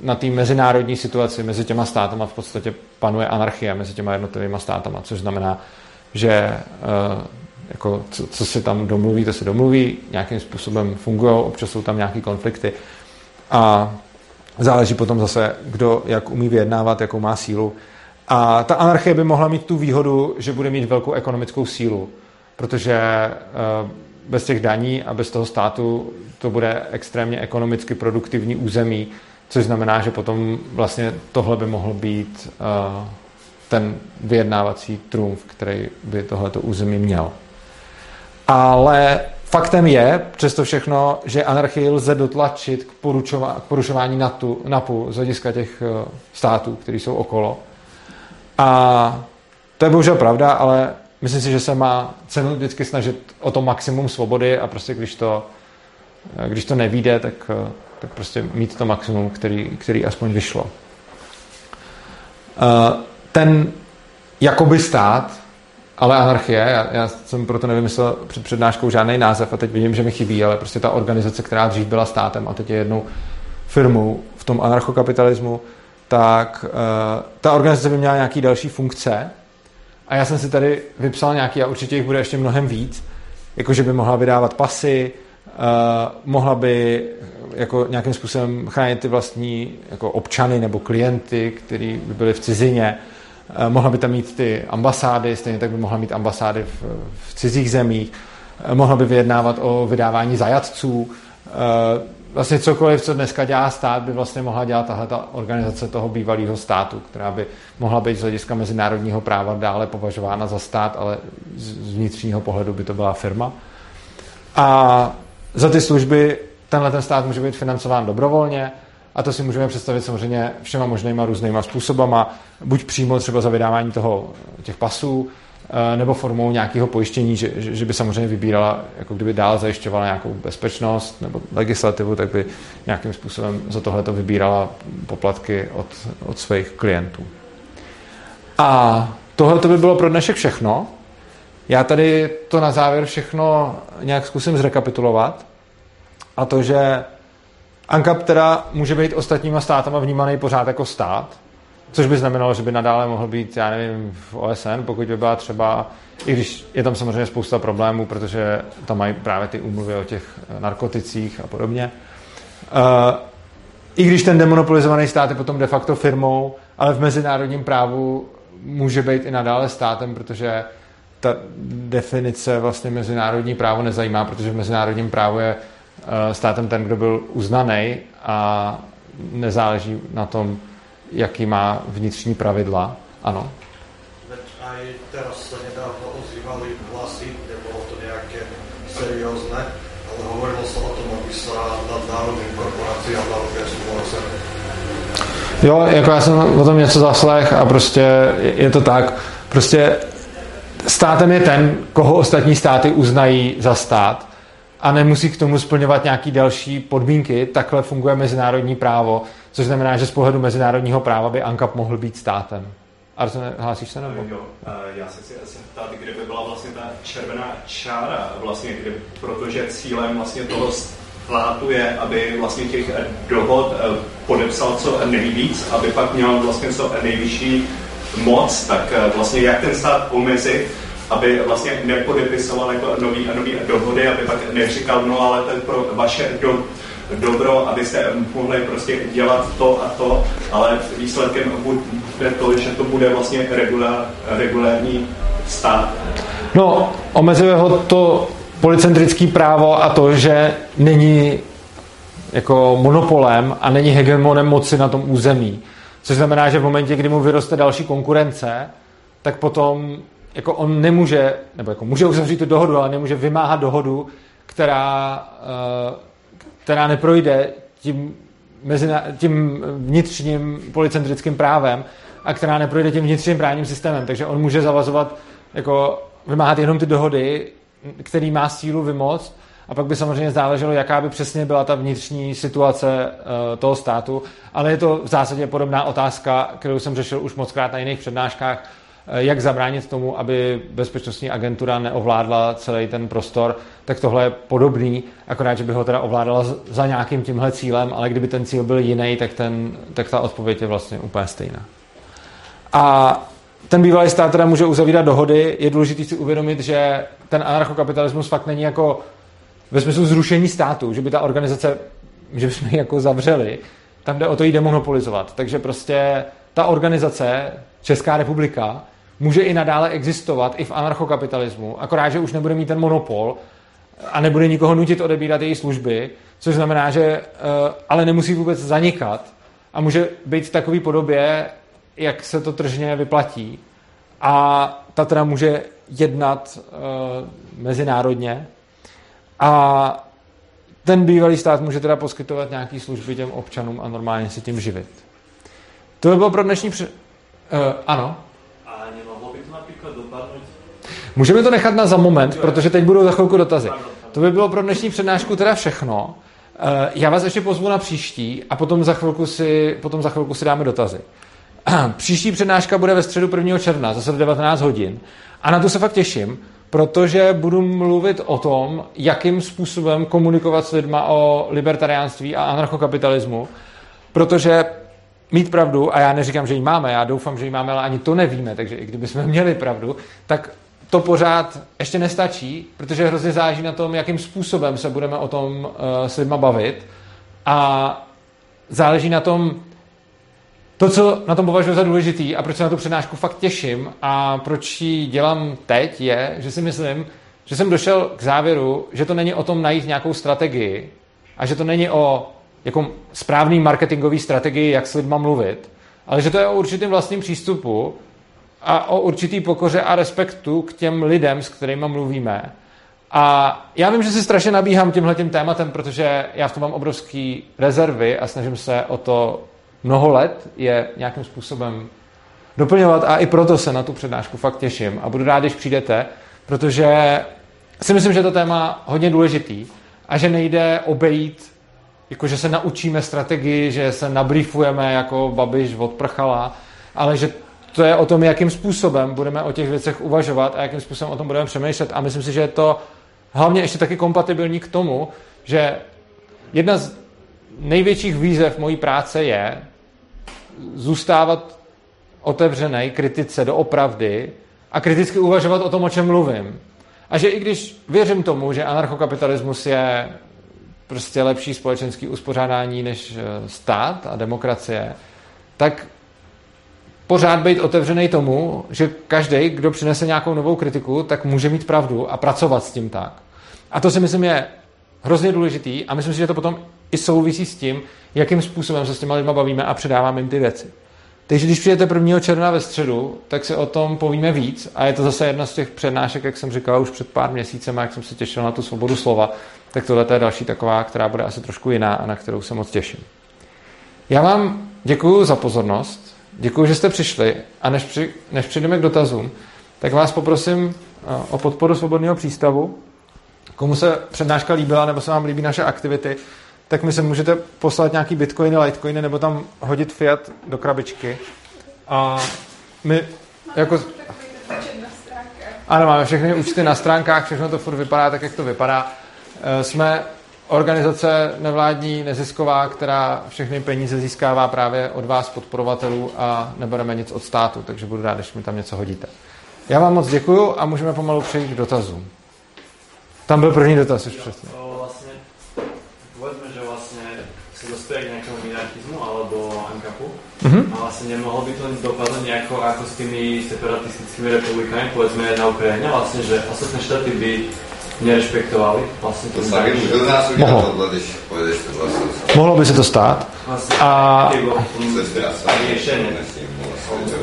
na té mezinárodní situaci mezi těma státama v podstatě panuje anarchie mezi těma jednotlivými státama, což znamená, že uh, jako co, co si tam domluví, to se domluví, nějakým způsobem fungují, občas jsou tam nějaké konflikty a záleží potom zase, kdo jak umí vyjednávat, jakou má sílu. A ta anarchie by mohla mít tu výhodu, že bude mít velkou ekonomickou sílu, protože uh, bez těch daní a bez toho státu to bude extrémně ekonomicky produktivní území, což znamená, že potom vlastně tohle by mohl být uh, ten vyjednávací trumf, který by tohleto území měl. Ale faktem je, přesto všechno, že anarchii lze dotlačit k, k porušování NATU, NAPu z hlediska těch uh, států, které jsou okolo. A to je bohužel pravda, ale myslím si, že se má cenu vždycky snažit o to maximum svobody a prostě když to, když to nevíde, tak tak prostě mít to maximum, který, který aspoň vyšlo. Eh, ten jakoby stát, ale anarchie, já, já jsem proto nevymyslel před přednáškou žádný název a teď vidím, že mi chybí, ale prostě ta organizace, která dřív byla státem a teď je jednou firmou v tom anarchokapitalismu, tak uh, ta organizace by měla nějaký další funkce a já jsem si tady vypsal nějaký a určitě jich bude ještě mnohem víc, jakože by mohla vydávat pasy, uh, mohla by jako nějakým způsobem chránit ty vlastní jako občany nebo klienty, kteří by byli v cizině. Eh, mohla by tam mít ty ambasády, stejně tak by mohla mít ambasády v, v cizích zemích. Eh, mohla by vyjednávat o vydávání zajatců. Vlastně cokoliv, co dneska dělá stát, by vlastně mohla dělat tahle ta organizace toho bývalého státu, která by mohla být z hlediska mezinárodního práva dále považována za stát, ale z vnitřního pohledu by to byla firma. A za ty služby tenhle ten stát může být financován dobrovolně a to si můžeme představit samozřejmě všema možnýma různýma způsobama, buď přímo třeba za vydávání toho, těch pasů, eh, nebo formou nějakého pojištění, že, že by samozřejmě vybírala, jako kdyby dál zajišťovala nějakou bezpečnost nebo legislativu, tak by nějakým způsobem za tohle to vybírala poplatky od, od svých klientů. A tohle to by bylo pro dnešek všechno. Já tady to na závěr všechno nějak zkusím zrekapitulovat. A to, že ANCAP teda může být ostatníma státama vnímaný pořád jako stát, což by znamenalo, že by nadále mohl být, já nevím, v OSN, pokud by byla třeba, i když je tam samozřejmě spousta problémů, protože tam mají právě ty úmluvy o těch narkoticích a podobně. Uh, I když ten demonopolizovaný stát je potom de facto firmou, ale v mezinárodním právu může být i nadále státem, protože ta definice vlastně mezinárodní právo nezajímá, protože v mezinárodním právu je eh, státem ten, kdo byl uznaný a nezáleží na tom, jaký má vnitřní pravidla. Ano. Aj teraz sa nedávno ozývali hlasy, nebolo to nejaké seriózne, ale hovorilo sa o tom, aby sa nadnárodným korporáciám dal OSN. Jo, jako já jsem o tom něco zaslech a prostě je to tak. Prostě státem je ten, koho ostatní státy uznají za stát a nemusí k tomu splňovat nějaký další podmínky. Takhle funguje mezinárodní právo, což znamená, že z pohledu mezinárodního práva by ANCAP mohl být státem. Arzene, hlásíš se nebo? Jo, já se chci ptát, kde by byla vlastně ta červená čára, vlastně, kde, protože cílem vlastně toho státu je, aby vlastně těch dohod eh, podepsal co nejvíc, aby pak měl vlastně co nejvyšší moc, tak eh, vlastně jak ten stát omezit, aby vlastně nepodepisoval jako nový a nový dohody, aby pak neříkal, no ale ten pro vaše do, dobro, abyste mohli prostě dělat to a to, ale výsledkem bude to, že to bude vlastně regulár, regulární stát. No, omezuje ho to policentrický právo a to, že není jako monopolem a není hegemonem moci na tom území. Což znamená, že v momentě, kdy mu vyroste další konkurence, tak potom jako on nemůže, nebo jako může uzavřít tu dohodu, ale nemůže vymáhat dohodu, která, eh, která neprojde tím, mezina, tím vnitřním policentrickým právem a která neprojde tím vnitřním právním systémem. Takže on může zavazovat, jako vymáhat jenom ty dohody, který má sílu vymoct a pak by samozřejmě záleželo, jaká by přesně byla ta vnitřní situace uh, toho státu, ale je to v zásadě podobná otázka, kterou jsem řešil už mockrát na jiných přednáškách, jak zabránit tomu, aby bezpečnostní agentura neovládla celý ten prostor, tak tohle je podobný, akorát, že by ho teda ovládala za nějakým tímhle cílem, ale kdyby ten cíl byl jiný, tak, ten, tak ta odpověď je vlastně úplně stejná. A ten bývalý stát teda může uzavírat dohody. Je důležité si uvědomit, že ten anarchokapitalismus fakt není jako ve smyslu zrušení státu, že by ta organizace, že bychom ji jako zavřeli, tam jde o to jí demonopolizovat. Takže prostě ta organizace, Česká republika, může i nadále existovat i v anarchokapitalismu, akorát, že už nebude mít ten monopol a nebude nikoho nutit odebírat její služby, což znamená, že eh, ale nemusí vůbec zanikat a může být v takové podobě, jak se to tržně vyplatí. A ta teda může jednat uh, mezinárodně a ten bývalý stát může teda poskytovat nějaké služby těm občanům a normálně se tím živit. To by bylo pro dnešní... Pře... Uh, ano. A nemohlo by to například dopadnout? Můžeme to nechat na za moment, protože teď budou za chvilku dotazy. To by bylo pro dnešní přednášku teda všechno. Uh, já vás ještě pozvu na příští a potom za chvilku si, potom za chvilku si dáme dotazy. Příští přednáška bude ve středu 1. června, zase v 19 hodin. A na to se fakt těším, protože budu mluvit o tom, jakým způsobem komunikovat s lidma o libertariánství a anarchokapitalismu, protože mít pravdu, a já neříkám, že ji máme, já doufám, že ji máme, ale ani to nevíme, takže i kdyby jsme měli pravdu, tak to pořád ještě nestačí, protože hrozně záleží na tom, jakým způsobem se budeme o tom uh, s lidma bavit. A záleží na tom, to, co na tom považuji za důležitý a proč se na tu přednášku fakt těším a proč ji dělám teď, je, že si myslím, že jsem došel k závěru, že to není o tom najít nějakou strategii a že to není o jako správný marketingový strategii, jak s lidma mluvit, ale že to je o určitém vlastním přístupu a o určitý pokoře a respektu k těm lidem, s kterými mluvíme. A já vím, že si strašně nabíhám tímhle tím tématem, protože já v tom mám obrovský rezervy a snažím se o to mnoho let je nějakým způsobem doplňovat a i proto se na tu přednášku fakt těším a budu rád, když přijdete, protože si myslím, že to téma hodně důležitý a že nejde obejít, jako že se naučíme strategii, že se nabrýfujeme jako babiš od prchala, ale že to je o tom, jakým způsobem budeme o těch věcech uvažovat a jakým způsobem o tom budeme přemýšlet. A myslím si, že je to hlavně ještě taky kompatibilní k tomu, že jedna z největších výzev mojí práce je zůstávat otevřený kritice do opravdy a kriticky uvažovat o tom, o čem mluvím. A že i když věřím tomu, že anarchokapitalismus je prostě lepší společenský uspořádání než eh, stát a demokracie, tak pořád být otevřený tomu, že každý, kdo přinese nějakou novou kritiku, tak může mít pravdu a pracovat s tím tak. A to si myslím je hrozně důležitý a myslím si, že to potom i souvisí s tím, jakým způsobem se s těma lidma bavíme a předáváme jim ty věci. Takže když přijete 1. června ve středu, tak si o tom povíme víc a je to zase jedna z těch přednášek, jak jsem říkal už před pár měsícem, jak jsem se těšil na tu svobodu slova, tak tohle je další taková, která bude asi trošku jiná a na kterou se moc těším. Já vám děkuji za pozornost, děkuji, že jste přišli a než, při, než přijdeme k dotazům, tak vás poprosím eh, o podporu Svobodného přístavu. Komu se přednáška líbila nebo se vám líbí naše aktivity, tak mi se můžete poslat nějaký bitcoiny, litecoiny nebo tam hodit fiat do krabičky. A my jako... Ano, máme všechny účty na stránkách, všechno to furt vypadá tak, jak to vypadá. Eh, jsme organizace nevládní, nezisková, která všechny peníze získává právě od vás, podporovatelů a nebereme nic od státu, takže budu rád, když mi tam něco hodíte. Já vám moc děkuju a můžeme pomalu přejít k dotazům. Tam byl první dotaz už přesně. Vlastne, povedzme, že vlastne sa dospěje k nejakému minarchizmu alebo ANCAPu mm-hmm. a vlastne nemohlo by to dopadnúť nejako ako s tými separatistickými republikami, povedzme na Ukrajine, vlastne, že ostatné štáty by nerešpektovali vlastně to nás tohle, když pojedeš to vlastně. Mohlo by se to stát. Vlastně, a...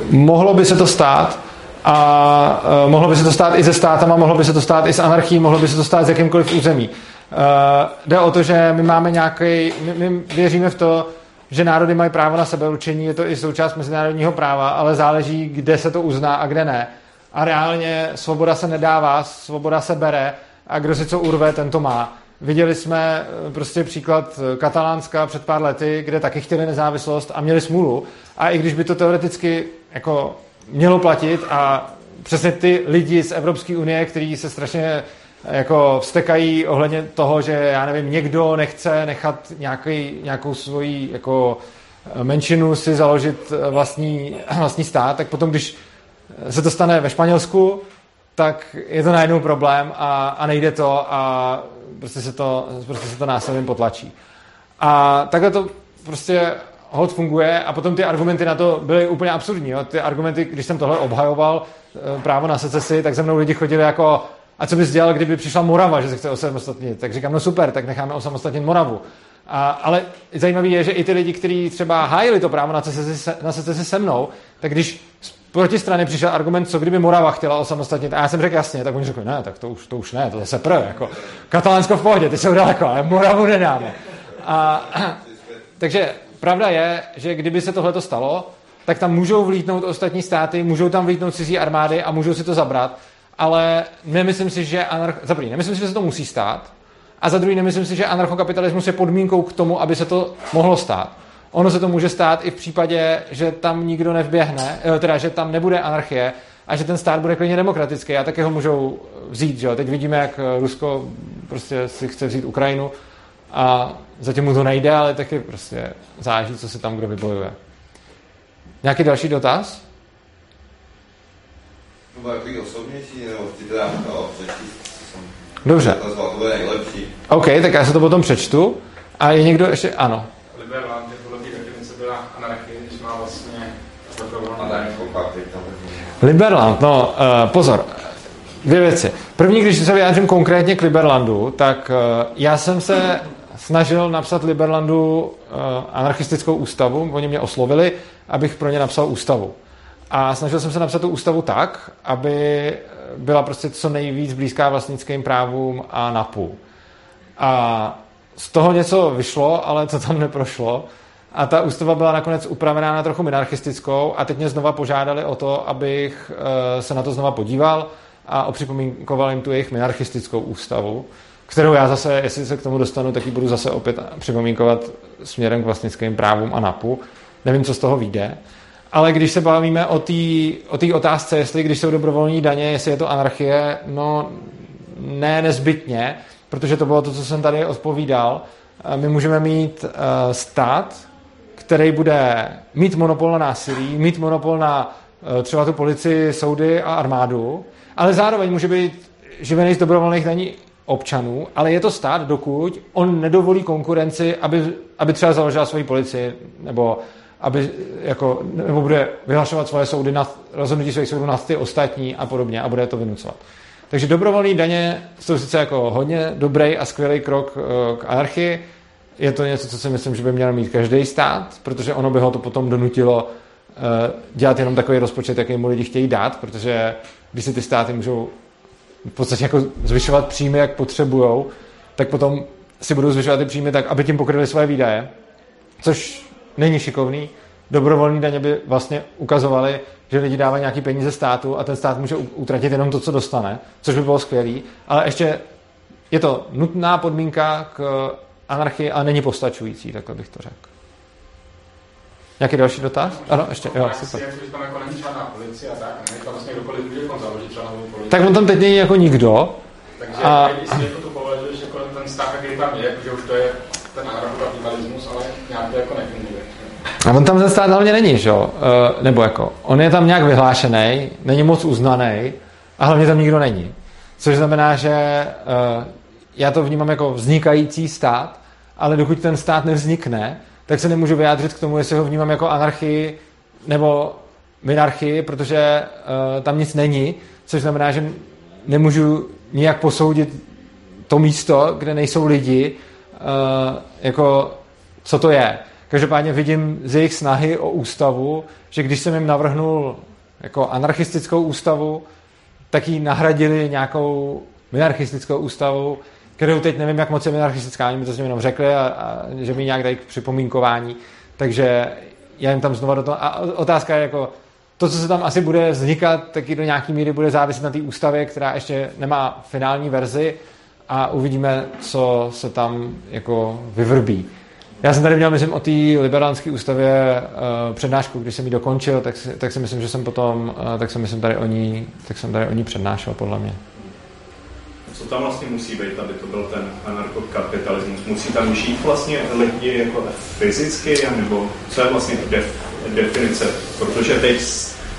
Mohlo by se to stát a uh, mohlo by se to stát i se státama, mohlo by se to stát i s anarchií, mohlo by se to stát s jakýmkoliv území. Uh, jde o to, že my máme nějaký, my, my věříme v to, že národy mají právo na sebeurčení, je to i součást mezinárodního práva, ale záleží, kde se to uzná a kde ne. A reálně svoboda se nedává, svoboda se bere a kdo si co urve, ten to má. Viděli jsme prostě příklad Katalánska před pár lety, kde taky chtěli nezávislost a měli smůlu. A i když by to teoreticky jako mělo platit a přesně ty lidi z Evropské unie, kteří se strašně jako vstekají ohledně toho, že já nevím, někdo nechce nechat nějaký, nějakou svoji jako menšinu si založit vlastní, vlastní stát, tak potom, když se to stane ve Španělsku, tak je to najednou problém a, a nejde to a prostě se to, prostě se to násilím potlačí. A takhle to prostě hod funguje a potom ty argumenty na to byly úplně absurdní. Jo? Ty argumenty, když jsem tohle obhajoval, eh, právo na secesi, tak za mnou lidi chodili jako a co bys dělal, kdyby přišla Morava, že se chce osamostatnit? Tak říkám, no super, tak necháme osamostatnit Moravu. A, ale zajímavé je, že i ty lidi, kteří třeba hájili to právo na secesi, na secesi se mnou, tak když protistrany přišel argument, co kdyby Morava chtěla osamostatnit, a já jsem řekl jasně, tak oni řekli, ne, tak to už, to už ne, to zase prv, jako Katalánsko v pohodě, ty jsou daleko, ale Moravu nedáme. A, takže pravda je, že kdyby se tohle stalo, tak tam můžou vlítnout ostatní státy, můžou tam vlítnout cizí armády a můžou si to zabrat, ale nemyslím si, že anarch... za první, nemyslím si, že se to musí stát, a za druhý nemyslím si, že anarchokapitalismus je podmínkou k tomu, aby se to mohlo stát. Ono se to může stát i v případě, že tam nikdo nevběhne, eh, teda že tam nebude anarchie a že ten stát bude klidně demokratický a taky ho můžou vzít. Že jo? Teď vidíme, jak Rusko prostě si chce vzít Ukrajinu a zatím mu to nejde, ale taky prostě záleží, co se tam kdo vybojuje. Nějaký další dotaz? To bylo takový osobnější, nebo ty teda no, Dobře. OK, tak já se to potom přečtu. A je někdo ještě, ano. Liberland je podle té definice byla anarchie, když má vlastně Liberland, no uh, pozor, dvě věci. První, když se vyjádřím konkrétně k Liberlandu, tak uh, já jsem se snažil napsat Liberlandu uh, anarchistickou ústavu, oni mě oslovili, abych pro ně napsal ústavu. A snažil jsem se napsat tu ústavu tak, aby byla prostě co nejvíc blízká vlastnickým právům a napůl. A z toho něco vyšlo, ale to tam neprošlo. A ta ústava byla nakonec upravená na trochu minarchistickou a teď mě znova požádali o to, abych eh, se na to znova podíval a opřipomínkoval jim tu jejich minarchistickou ústavu, kterou já zase, jestli se k tomu dostanu, tak ji budu zase opět připomínkovat směrem k vlastnickým právům a NAPu. Nevím, co z toho vyjde. Ale když se bavíme o té o otázce, jestli když jsou dobrovolní daně, jestli je to anarchie, no ne nezbytně, protože to bylo to, co jsem tady odpovídal. My můžeme mít uh, stát, který bude mít monopol na násilí, mít monopol na uh, třeba tu policii, soudy a armádu, ale zároveň může být živený z dobrovolných daní občanů, ale je to stát, dokud on nedovolí konkurenci, aby, aby třeba založila svoji policii, nebo aby jako, nebo bude vyhlašovat svoje soudy na rozhodnutí svých soudů na ty ostatní a podobně a bude to vynucovat. Takže dobrovolné daně jsou sice jako hodně dobrý a skvělý krok eh, k anarchii. Je to něco, co si myslím, že by měl mít každý stát, protože ono by ho to potom donutilo eh, dělat jenom takový rozpočet, jaký mu lidi chtějí dát, protože když si ty státy můžou v podstatě jako zvyšovat příjmy, jak potřebujou, tak potom si budou zvyšovat ty příjmy tak, aby tím pokryli své výdaje, což není šikovný. Dobrovolní daně by vlastně ukazovaly, že lidi dávají nějaký peníze státu a ten stát může utratit jenom to, co dostane, což by bylo skvělý, ale ještě je to nutná podmínka k anarchii, ale není postačující, takhle bych to řekl. Nějaký další dotaz? Ano, ještě, jo, super. Jako tak, vlastně policii. Tak on tam teď není jako nikdo. Takže a... jestli jako to považuješ jako ten vztah, který tam je, že už to je ten anarchokapitalismus, ale nějak to jako nefunguje. A on tam ten stát hlavně není, že jo? E, nebo jako, on je tam nějak vyhlášený, není moc uznaný a hlavně tam nikdo není. Což znamená, že e, já to vnímám jako vznikající stát, ale dokud ten stát nevznikne, tak se nemůžu vyjádřit k tomu, jestli ho vnímám jako anarchii nebo minarchii, protože uh, tam nic není, což znamená, že nemůžu nijak posoudit to místo, kde nejsou lidi, uh, jako co to je. Každopádně vidím z jejich snahy o ústavu, že když jsem jim navrhnul jako anarchistickou ústavu, tak ji nahradili nějakou minarchistickou ústavu, kterou teď nevím, jak moc je minarchistická, oni mi to s jenom řekli a, a že mi nějak dají k připomínkování. Takže já jim tam znova do toho... A otázka je jako, to, co se tam asi bude vznikat, taky do nějaký míry bude záviset na té ústavě, která ještě nemá finální verzi a uvidíme, co se tam jako vyvrbí. Já jsem tady měl, myslím, o té liberánské ústavě uh, přednášku, když jsem ji dokončil, tak si, tak si myslím, že jsem potom, uh, tak jsem myslím tady o ní, tak jsem tady o ní přednášel, podle mě. Co tam vlastně musí být, aby to byl ten anarchokapitalismus? Musí tam žít vlastně lidi jako fyzicky, nebo co je vlastně def, definice? Protože teď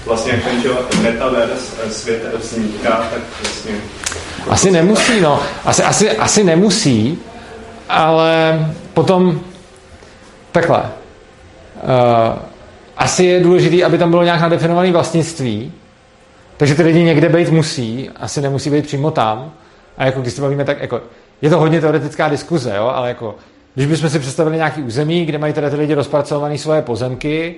vlastně jak ten metaverse eh, svět vzniká, tak vlastně... Asi nemusí, no. Asi, asi, asi nemusí, ale potom Takhle. Uh, asi je důležité, aby tam bylo nějak nadefinované vlastnictví, takže ty lidi někde být musí, asi nemusí být přímo tam. A jako když se bavíme, tak jako, je to hodně teoretická diskuze, jo, ale jako, když bychom si představili nějaký území, kde mají teda ty lidi rozpracované svoje pozemky,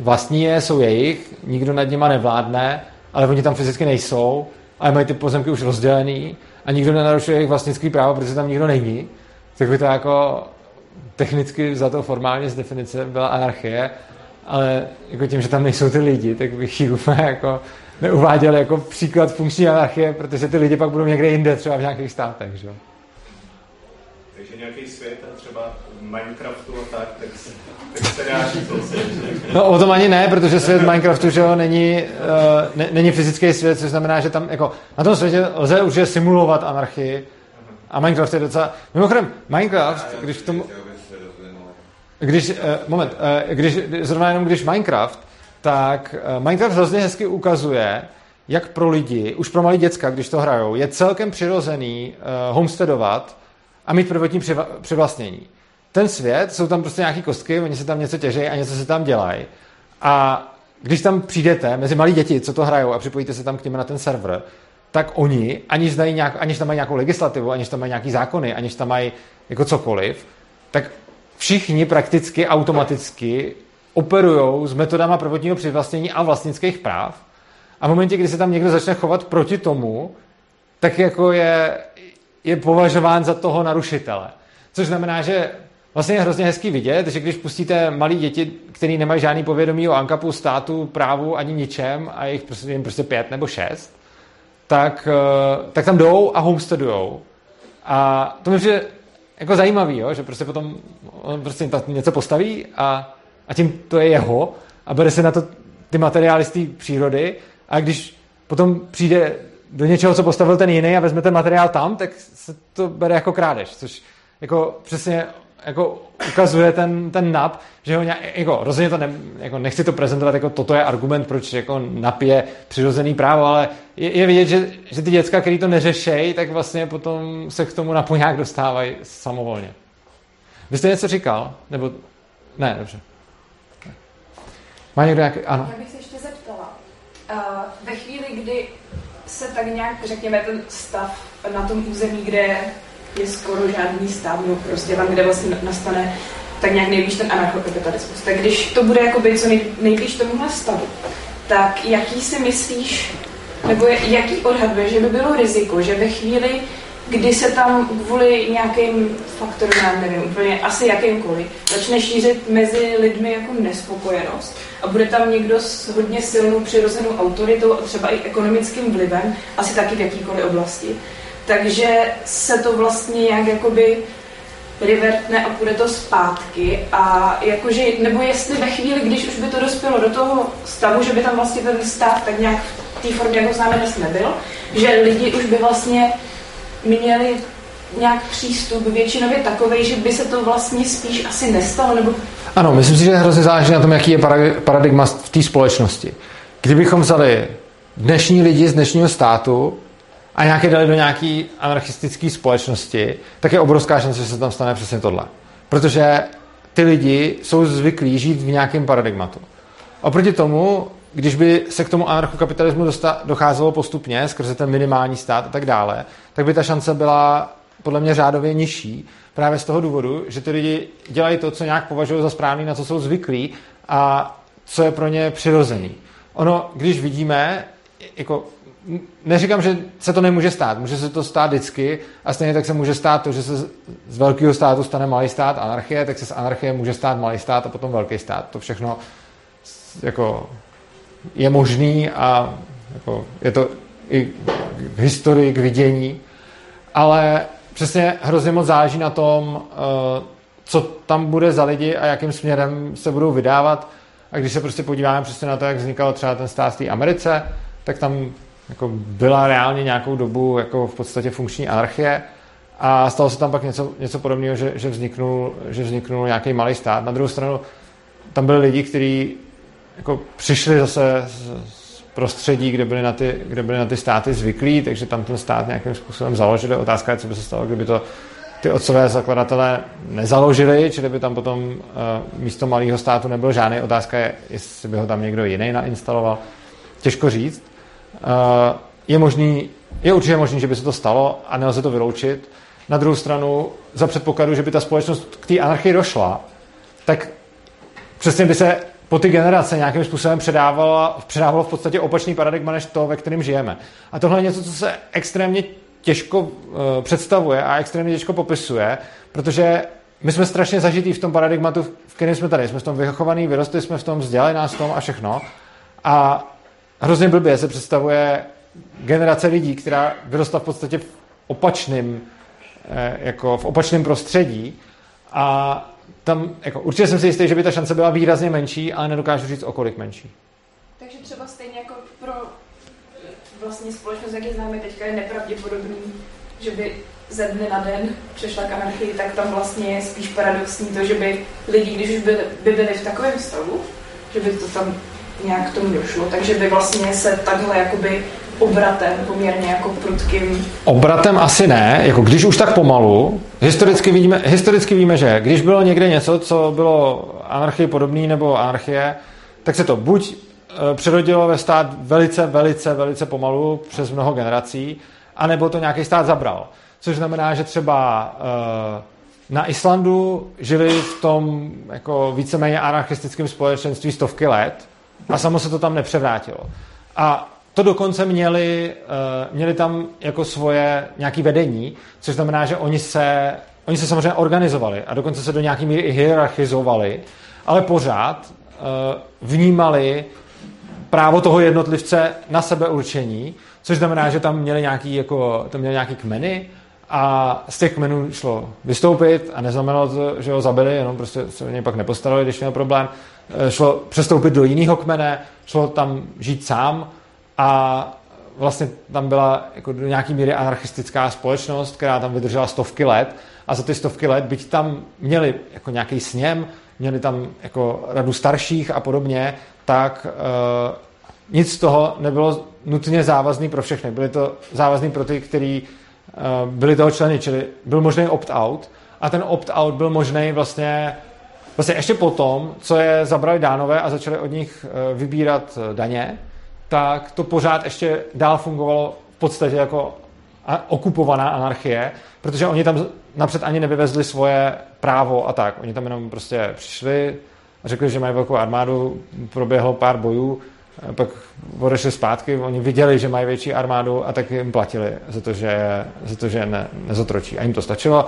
vlastní je, jsou jejich, nikdo nad nima nevládne, ale oni tam fyzicky nejsou, ale mají ty pozemky už rozdělený a nikdo nenarušuje jejich vlastnický právo, protože tam nikdo není, tak by to jako technicky za to formálně z definice byla anarchie, ale jako tím, že tam nejsou ty lidi, tak bych ji úplně jako neuváděl jako příklad funkční anarchie, protože ty lidi pak budou někde jinde, třeba v nějakých státech, že? Takže nějaký svět a třeba Minecraftu a tak, tak, tak se dá říct No o tom ani ne, protože svět Minecraftu, že jo, není, uh, ne, není fyzický svět, což znamená, že tam jako na tom světě lze určitě simulovat anarchii, a Minecraft je docela... Mimochodem, Minecraft, když v tom... Když, uh, moment, uh, když, zrovna jenom když Minecraft, tak uh, Minecraft hrozně hezky ukazuje, jak pro lidi, už pro malé děcka, když to hrajou, je celkem přirozený uh, homesteadovat a mít prvotní přivlastnění. Ten svět, jsou tam prostě nějaké kostky, oni se tam něco těžejí a něco se tam dělají. A když tam přijdete mezi malí děti, co to hrajou a připojíte se tam k něm na ten server, tak oni, aniž, znají nějak, aniž tam mají nějakou legislativu, aniž tam mají nějaký zákony, aniž tam mají jako cokoliv, tak všichni prakticky automaticky operují s metodama prvotního přivlastnění a vlastnických práv. A v momentě, kdy se tam někdo začne chovat proti tomu, tak jako je, je považován za toho narušitele. Což znamená, že vlastně je hrozně hezký vidět, že když pustíte malí děti, kteří nemají žádný povědomí o ANKAPu, státu, právu ani ničem a jich prostě, jim prostě pět nebo šest, tak, eh, tak tam jdou a homesteadujou. A to mi přijde jako zajímavý, jo? že prostě potom on prostě něco postaví a, a tím to je jeho a bere se na to ty materiály z té přírody a když potom přijde do něčeho, co postavil ten jiný a vezme ten materiál tam, tak se to bere jako krádež, což jako přesně jako ukazuje ten, ten nap, že ho nějak, jako rozhodně to ne, jako nechci to prezentovat jako toto je argument, proč jako nap je přirozený právo, ale je, je vidět, že, že ty děcka, který to neřešejí, tak vlastně potom se k tomu napu nějak dostávají samovolně. Vy jste něco říkal? Nebo... Ne, dobře. Má někdo nějaký... Ano. Já bych se ještě zeptala. Uh, ve chvíli, kdy se tak nějak, řekněme, ten stav na tom území, kde je skoro žádný stát, no prostě tam, kde vlastně nastane tak nějak nejvíc ten anarchokapitalismus. Tak když to bude jakoby co nej, nejblíž tomuhle stavu, tak jaký si myslíš, nebo jaký odhaduje, že by bylo riziko, že ve chvíli, kdy se tam kvůli nějakým faktorům, já nevím, úplně asi jakýmkoliv, začne šířit mezi lidmi jako nespokojenost a bude tam někdo s hodně silnou přirozenou autoritou a třeba i ekonomickým vlivem, asi taky v jakýkoliv oblasti, takže se to vlastně nějak jakoby revertne a půjde to zpátky a jakože, nebo jestli ve chvíli, když už by to dospělo do toho stavu, že by tam vlastně ten stát tak nějak v té formě, jako známe dnes nebyl, že lidi už by vlastně měli nějak přístup většinově takový, že by se to vlastně spíš asi nestalo, nebo... Ano, myslím si, že hrozně záleží na tom, jaký je paradigma v té společnosti. Kdybychom vzali dnešní lidi z dnešního státu a nějaké dali do nějaké anarchistické společnosti, tak je obrovská šance, že se tam stane přesně tohle. Protože ty lidi jsou zvyklí žít v nějakém paradigmatu. Oproti tomu, když by se k tomu anarchokapitalismu docházelo postupně skrze ten minimální stát a tak dále, tak by ta šance byla podle mě řádově nižší. Právě z toho důvodu, že ty lidi dělají to, co nějak považují za správný, na co jsou zvyklí a co je pro ně přirozený. Ono, když vidíme, jako neříkám, že se to nemůže stát. Může se to stát vždycky a stejně tak se může stát to, že se z velkého státu stane malý stát, anarchie, tak se z anarchie může stát malý stát a potom velký stát. To všechno jako je možný a jako je to i k historii, k vidění, ale přesně hrozně moc záleží na tom, eh, co tam bude za lidi a jakým směrem se budou vydávat. A když se prostě podíváme přesně na to, jak vznikal třeba ten stát v té Americe, tak tam jako byla reálně nějakou dobu jako v podstatě funkční anarchie a stalo se tam pak něco, něco podobného, že, že, vzniknul, že vzniknul nějaký malý stát. Na druhou stranu tam byli lidi, kteří jako přišli zase z prostředí, kde byly, na ty, kde byly na ty státy zvyklí, takže tam ten stát nějakým způsobem založili. Otázka je, co by se stalo, kdyby to ty otcové zakladatelé nezaložili, čili by tam potom uh, místo malého státu nebyl žádný. Otázka je, jestli by ho tam někdo jiný nainstaloval. Těžko říct. Uh, je možný, je určitě možný, že by se to stalo a nelze to vyloučit. Na druhou stranu, za předpokladu, že by ta společnost k té anarchii došla, tak přesně by se po ty generace nějakým způsobem předávalo, předávalo v podstatě opačný paradigma než to, ve kterém žijeme. A tohle je něco, co se extrémně těžko uh, představuje a extrémně těžko popisuje, protože my jsme strašně zažitý v tom paradigmatu, v kterém jsme tady. Jsme v tom vychovaný, vyrostli jsme v tom, vzdělali nás v tom a všechno. A hrozně blbě se představuje generace lidí, která vyrostla v podstatě v opačném, eh, jako v opačném prostředí a tam, jako, určitě jsem si jistý, že by ta šance byla výrazně menší, ale nedokážu říct, o kolik menší. Takže třeba stejně jako pro vlastně společnost, jak ji známe teďka, je nepravděpodobný, že by ze dne na den přešla k anarchii, tak tam vlastně je spíš paradoxní to, že by lidi, když už byli, by byli v takovém stavu, že by to tam nějak k tomu došlo, takže by vlastně se takhle jakoby obratem poměrně jako prudkým? Obratem asi ne, jako když už tak pomalu. Historicky, vidíme, historicky víme, že když bylo někde něco, co bylo anarchii podobný nebo anarchie, tak se to buď e, přerodilo ve stát velice, velice, velice pomalu přes mnoho generací, anebo to nějaký stát zabral. Což znamená, že třeba e, na Islandu žili v tom jako víceméně anarchistickém společenství stovky let a samo se to tam nepřevrátilo. A to dokonce měli, uh, měli tam jako svoje nějaké vedení, což znamená, že oni se, oni se samozřejmě organizovali a dokonce se do nějaké míry i hierarchizovali, ale pořád uh, vnímali právo toho jednotlivce na sebeurčení, což znamená, že tam měli nějaký, jako, tam měli nějaký kmeny a z těch kmenů šlo vystoupit a neznamenalo to, že ho zabili, jenom prostě se o něj pak nepostarali, když měl problém. Eh, šlo přestoupit do jiného kmene, šlo tam žít sám a vlastně tam byla jako do nějaký míry anarchistická společnost, která tam vydržela stovky let. A za ty stovky let, byť tam měli jako nějaký sněm, měli tam jako radu starších a podobně, tak uh, nic z toho nebylo nutně závazný pro všechny. Byly to závazný pro ty, kteří uh, byli toho členy, čili byl možný opt-out. A ten opt-out byl možný vlastně vlastně ještě potom, co je zabrali dánové a začali od nich uh, vybírat daně, tak to pořád ještě dál fungovalo v podstatě jako okupovaná anarchie, protože oni tam napřed ani nevyvezli svoje právo a tak. Oni tam jenom prostě přišli a řekli, že mají velkou armádu, proběhlo pár bojů, pak odešli zpátky, oni viděli, že mají větší armádu a tak jim platili za to, že, za to, že ne, nezotročí. A jim to stačilo,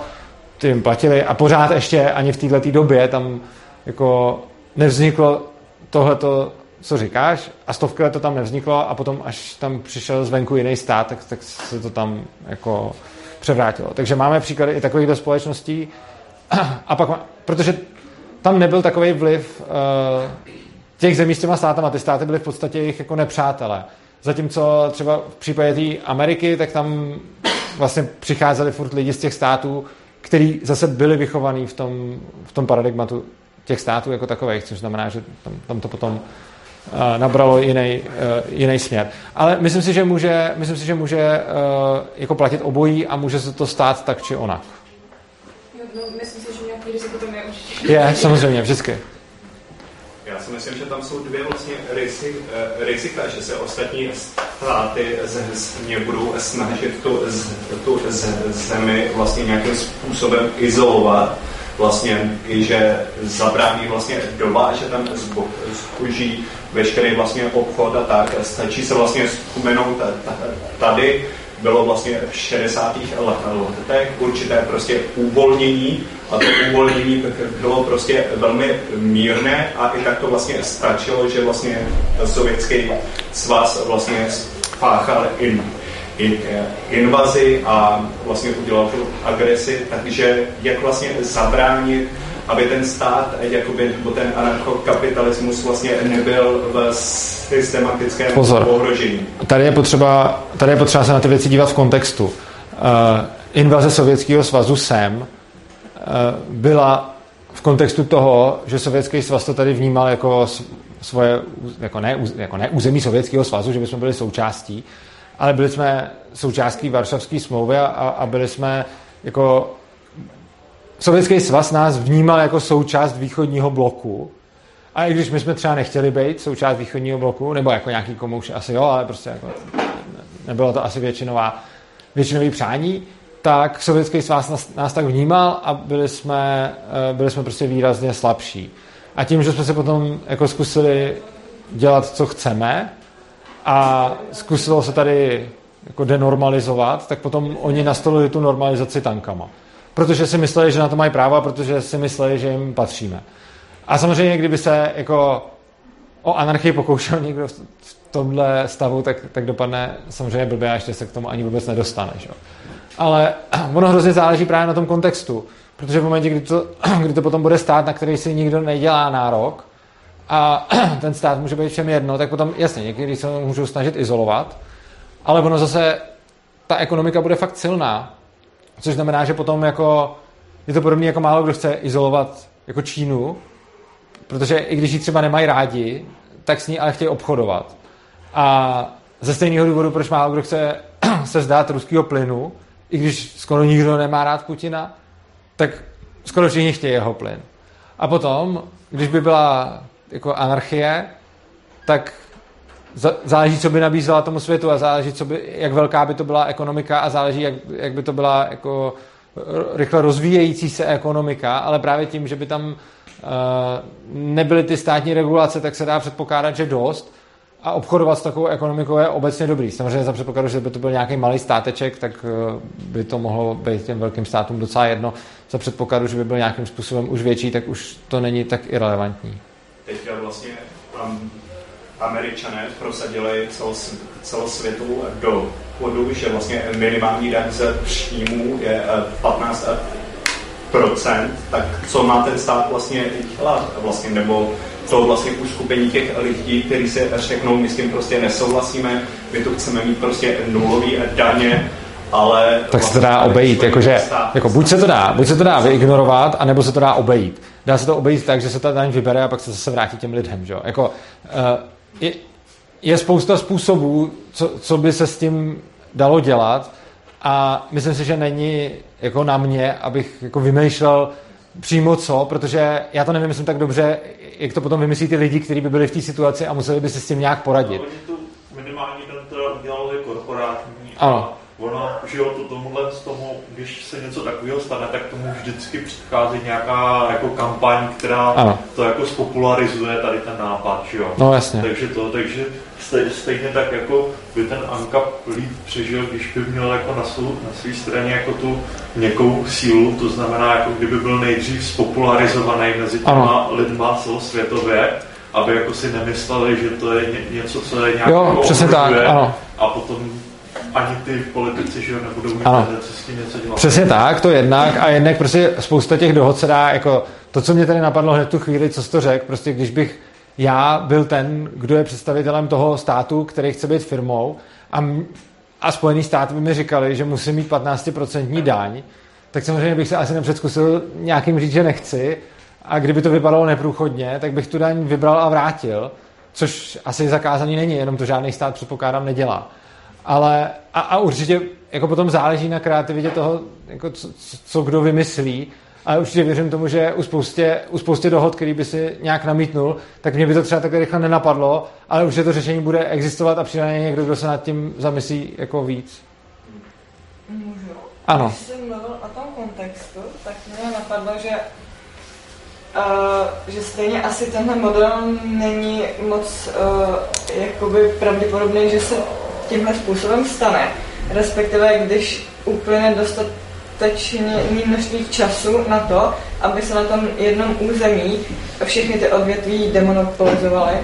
ty jim platili a pořád ještě ani v této době tam jako nevzniklo tohleto co říkáš, a stovky let to tam nevzniklo a potom, až tam přišel zvenku jiný stát, tak, tak se to tam jako převrátilo. Takže máme příklady i takovýchto společností a pak, protože tam nebyl takový vliv uh, těch zemí s těma státama, ty státy byly v podstatě jejich jako nepřátelé. Zatímco třeba v případě té Ameriky, tak tam vlastně přicházeli furt lidi z těch států, kteří zase byli vychovaní v tom, v tom paradigmatu těch států jako takových, což znamená, že tam, tam to potom nabralo jiný, e, jiný směr. Ale myslím si, že může, myslím si, že může e, jako platit obojí a může se to stát tak či onak. Jo, no, myslím si, že nějaký riziko tam je určitě. Je, samozřejmě, vždycky. Já si myslím, že tam jsou dvě vlastně rizik, rizika, že se ostatní státy země budou snažit tu, tu zemi vlastně nějakým způsobem izolovat, vlastně že zabrání vlastně doba, že tam zboží veškerý vlastně obchod a tak. Stačí se vlastně vzpomenout tady, bylo vlastně v 60. letech určité prostě uvolnění a to uvolnění bylo prostě velmi mírné a i tak to vlastně stačilo, že vlastně sovětský svaz vlastně spáchal in, invazi a vlastně udělal tu agresi, takže jak vlastně zabránit aby ten stát, jakoby, nebo ten anarchokapitalismus vlastně nebyl v systematickém Pozor. ohrožení. Tady je, potřeba, tady je potřeba se na ty věci dívat v kontextu. Uh, invaze Sovětského svazu sem uh, byla v kontextu toho, že Sovětský svaz to tady vnímal jako svoje, jako ne, jako ne území Sovětského svazu, že bychom byli součástí, ale byli jsme součástí Varšavské smlouvy a, a byli jsme jako Sovětský svaz nás vnímal jako součást východního bloku. A i když my jsme třeba nechtěli být součást východního bloku, nebo jako nějaký komouš asi jo, ale prostě jako nebylo to asi většinová, většinový přání, tak Sovětský svaz nás, nás tak vnímal a byli jsme, eh, byli jsme prostě výrazně slabší. A tím, že jsme se potom jako zkusili dělat, co chceme a zkusilo se tady jako denormalizovat, tak potom oni nastolili tu normalizaci tankama protože si mysleli, že na to mají práva, protože si mysleli, že jim patříme. A samozřejmě, kdyby se jako o anarchii pokoušel někdo v tomhle stavu, tak, tak dopadne samozřejmě blbě a ještě se k tomu ani vůbec nedostane. Že? Ale ono hrozně záleží právě na tom kontextu, protože v momentě, kdy to, kdy to potom bude stát, na který si nikdo nedělá nárok a ten stát může být všem jedno, tak potom jasně, někdy se můžou snažit izolovat, ale ono zase, ta ekonomika bude fakt silná Což znamená, že potom jako je to podobné jako málo kdo chce izolovat jako Čínu, protože i když ji třeba nemají rádi, tak s ní ale chtějí obchodovat. A ze stejného důvodu, proč málo kdo chce se zdát ruského plynu, i když skoro nikdo nemá rád Putina, tak skoro všichni chtějí jeho plyn. A potom, když by byla jako anarchie, tak záleží, co by nabízela tomu světu a záleží, co by, jak velká by to byla ekonomika a záleží, jak, jak by to byla jako rychle rozvíjející se ekonomika, ale právě tím, že by tam uh, nebyly ty státní regulace, tak se dá předpokládat, že dost a obchodovat s takovou ekonomikou je obecně dobrý. Samozřejmě za předpokladu, že by to byl nějaký malý státeček, tak uh, by to mohlo být těm velkým státům docela jedno. Za předpokladu, že by byl nějakým způsobem už větší, tak už to není tak irrelevantní. Teďka vlastně um, američané prosadili celos, celosvětu do chodu, že vlastně minimální daň ze příjmů je 15 eh, procent, tak co má ten stát vlastně dělat? Vlastně, nebo to vlastně uskupení těch lidí, kteří se řeknou, my s tím prostě nesouhlasíme, my tu chceme mít prostě nulový daně, ale... Tak se to dá vlastně obejít, jakože, jako buď se to dá, buď se to dá vyignorovat, anebo se to dá obejít. Dá se to obejít tak, že se ta daň vybere a pak se zase vrátí těm lidem, že jo? Jako, uh, je, je spousta způsobů, co, co by se s tím dalo dělat a myslím si, že není jako na mě, abych jako vymýšlel přímo co, protože já to nevymyslím tak dobře, jak to potom vymyslí ty lidi, kteří by byli v té situaci a museli by se s tím nějak poradit. No, minimální den teda udělali korporátní. Ano. Ono, že jo, to tomuhle z tomu, když se něco takového stane, tak tomu vždycky přichází nějaká jako kampaň, která ano. to jako spopularizuje tady ten nápad, že jo. No jasně. Takže to, takže stejně tak jako by ten Anka líp přežil, když by měl jako na, svou, na své straně jako tu měkkou sílu, to znamená, jako kdyby byl nejdřív spopularizovaný mezi těma ano. lidma celosvětově, aby jako si nemysleli, že to je ně, něco, co je nějak jo, přesně tak, ano. a potom ani ty politici, že nebudou mít ano. s tím něco dělat. Přesně tak, to jednak a jednak prostě spousta těch dohod se dá, jako to, co mě tady napadlo hned tu chvíli, co jsi to řekl, prostě když bych já byl ten, kdo je představitelem toho státu, který chce být firmou a, a Spojený státy by mi říkali, že musím mít 15% daň, tak samozřejmě bych se asi nepředzkusil nějakým říct, že nechci a kdyby to vypadalo neprůchodně, tak bych tu daň vybral a vrátil, což asi zakázaný není, jenom to žádný stát předpokládám nedělá. Ale a, a určitě jako potom záleží na kreativitě toho, jako co, co kdo vymyslí, ale určitě věřím tomu, že u spoustě, u spoustě dohod, který by si nějak namítnul, tak mě by to třeba takhle rychle nenapadlo, ale už je to řešení bude existovat a přijde někdo, kdo se nad tím zamyslí jako víc. Můžu? Ano. Když jsem mluvil o tom kontextu, tak mě napadlo, že Uh, že stejně asi tenhle model není moc uh, jakoby pravděpodobný, že se tímhle způsobem stane. Respektive, když uplyne dostat dostatečně množství času na to, aby se na tom jednom území všechny ty odvětví demonopolizovaly,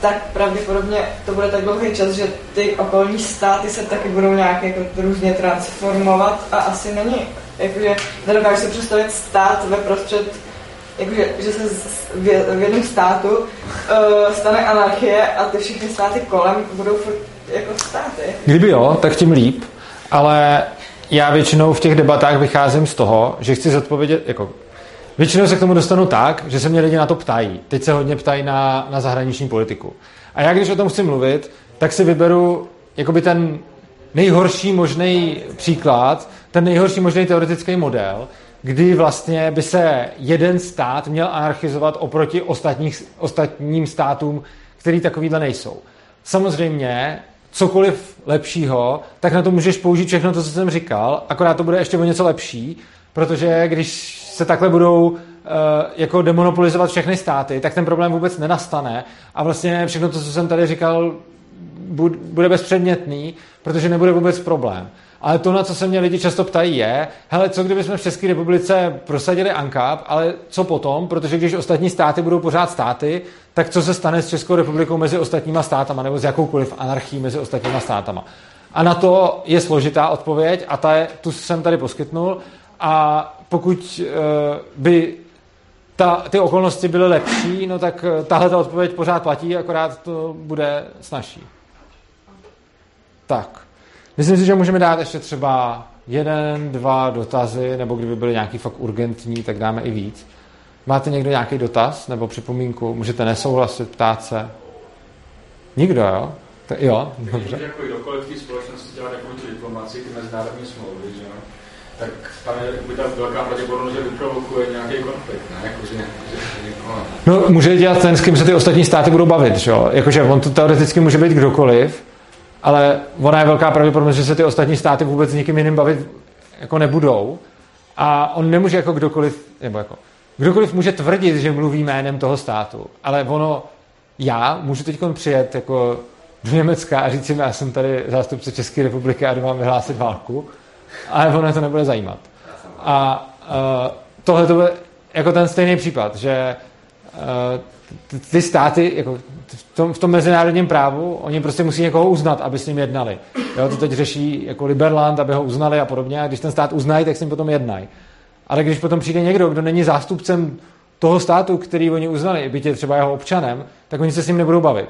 tak pravděpodobně to bude tak dlouhý čas, že ty okolní státy se taky budou nějak jako různě transformovat a asi není, jakože nedokážu si představit stát ve prostřed jakože, že se v jednom státu uh, stane anarchie a ty všechny státy kolem budou furt jako státy. Kdyby jo, tak tím líp, ale já většinou v těch debatách vycházím z toho, že chci zodpovědět, jako Většinou se k tomu dostanu tak, že se mě lidi na to ptají. Teď se hodně ptají na, na zahraniční politiku. A já, když o tom chci mluvit, tak si vyberu jakoby ten nejhorší možný příklad, ten nejhorší možný teoretický model, kdy vlastně by se jeden stát měl anarchizovat oproti ostatních, ostatním státům, který takovýhle nejsou. Samozřejmě cokoliv lepšího, tak na to můžeš použít všechno to, co jsem říkal, akorát to bude ještě o něco lepší, protože když se takhle budou uh, jako demonopolizovat všechny státy, tak ten problém vůbec nenastane a vlastně všechno to, co jsem tady říkal, bude bezpředmětný, protože nebude vůbec problém. Ale to, na co se mě lidi často ptají, je, hele, co kdyby jsme v České republice prosadili ANCAP, ale co potom? Protože když ostatní státy budou pořád státy, tak co se stane s Českou republikou mezi ostatníma státama, nebo s jakoukoliv anarchií mezi ostatníma státama? A na to je složitá odpověď a ta je, tu jsem tady poskytnul. A pokud uh, by ta, ty okolnosti byly lepší, no tak uh, tahle ta odpověď pořád platí, akorát to bude snažší. Tak. Myslím si, že můžeme dát ještě třeba jeden, dva dotazy, nebo kdyby byly nějaký fakt urgentní, tak dáme i víc. Máte někdo nějaký dotaz nebo připomínku? Můžete nesouhlasit, ptát se? Nikdo, jo? To, jo, dobře. Jako kdokoliv v té společnosti dělá takovou tu diplomaci, ty mezinárodní smlouvy, že jo? tak tam je by ta velká pravděpodobnost, že vyprovokuje nějaký konflikt, ne? Jako, že, že, že No, může dělat ten, s kým se ty ostatní státy budou bavit, že jo? Jakože on to teoreticky může být kdokoliv, ale ona je velká pravděpodobnost, že se ty ostatní státy vůbec s nikým jiným bavit jako nebudou. A on nemůže jako kdokoliv, nebo jako, kdokoliv může tvrdit, že mluví jménem toho státu, ale ono, já můžu teď přijet jako do Německa a říct si, já jsem tady zástupce České republiky a jdu vám vyhlásit válku, ale ono to nebude zajímat. A uh, tohle to bude jako ten stejný případ, že ty státy jako v, tom, v tom mezinárodním právu, oni prostě musí někoho uznat, aby s ním jednali. Jo, to teď řeší jako Liberland, aby ho uznali a podobně. A když ten stát uznají, tak s ním potom jednají. Ale když potom přijde někdo, kdo není zástupcem toho státu, který oni uznali, byť je třeba jeho občanem, tak oni se s ním nebudou bavit.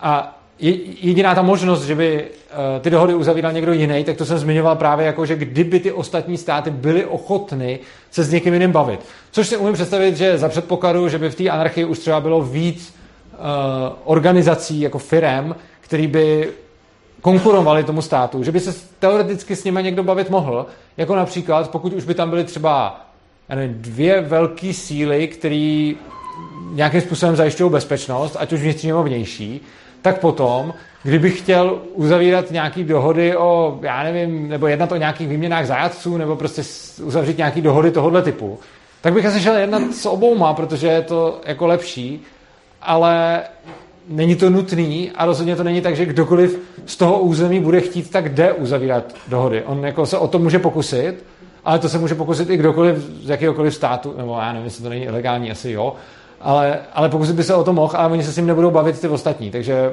A jediná ta možnost, že by eh, ty dohody uzavíral někdo jiný, tak to jsem zmiňoval právě jako, že kdyby ty ostatní státy byly ochotny se s někým jiným bavit. Což si umím představit, že za předpokladu, že by v té anarchii už třeba bylo víc uh, organizací jako firem, který by konkurovali tomu státu, že by se teoreticky s nimi někdo bavit mohl, jako například, pokud už by tam byly třeba já nevím, dvě velké síly, které nějakým způsobem zajišťují bezpečnost, ať už vnitřní nebo vnější, tak potom, kdybych chtěl uzavírat nějaké dohody o, já nevím, nebo jednat o nějakých výměnách zajatců, nebo prostě uzavřít nějaké dohody tohohle typu, tak bych asi šel jednat s obouma, protože je to jako lepší, ale není to nutný a rozhodně to není tak, že kdokoliv z toho území bude chtít, tak jde uzavírat dohody. On jako se o to může pokusit, ale to se může pokusit i kdokoliv z jakéhokoliv státu, nebo já nevím, jestli to není ilegální, asi jo, ale, ale pokud by se o to mohl, ale oni se s ním nebudou bavit ty ostatní. Takže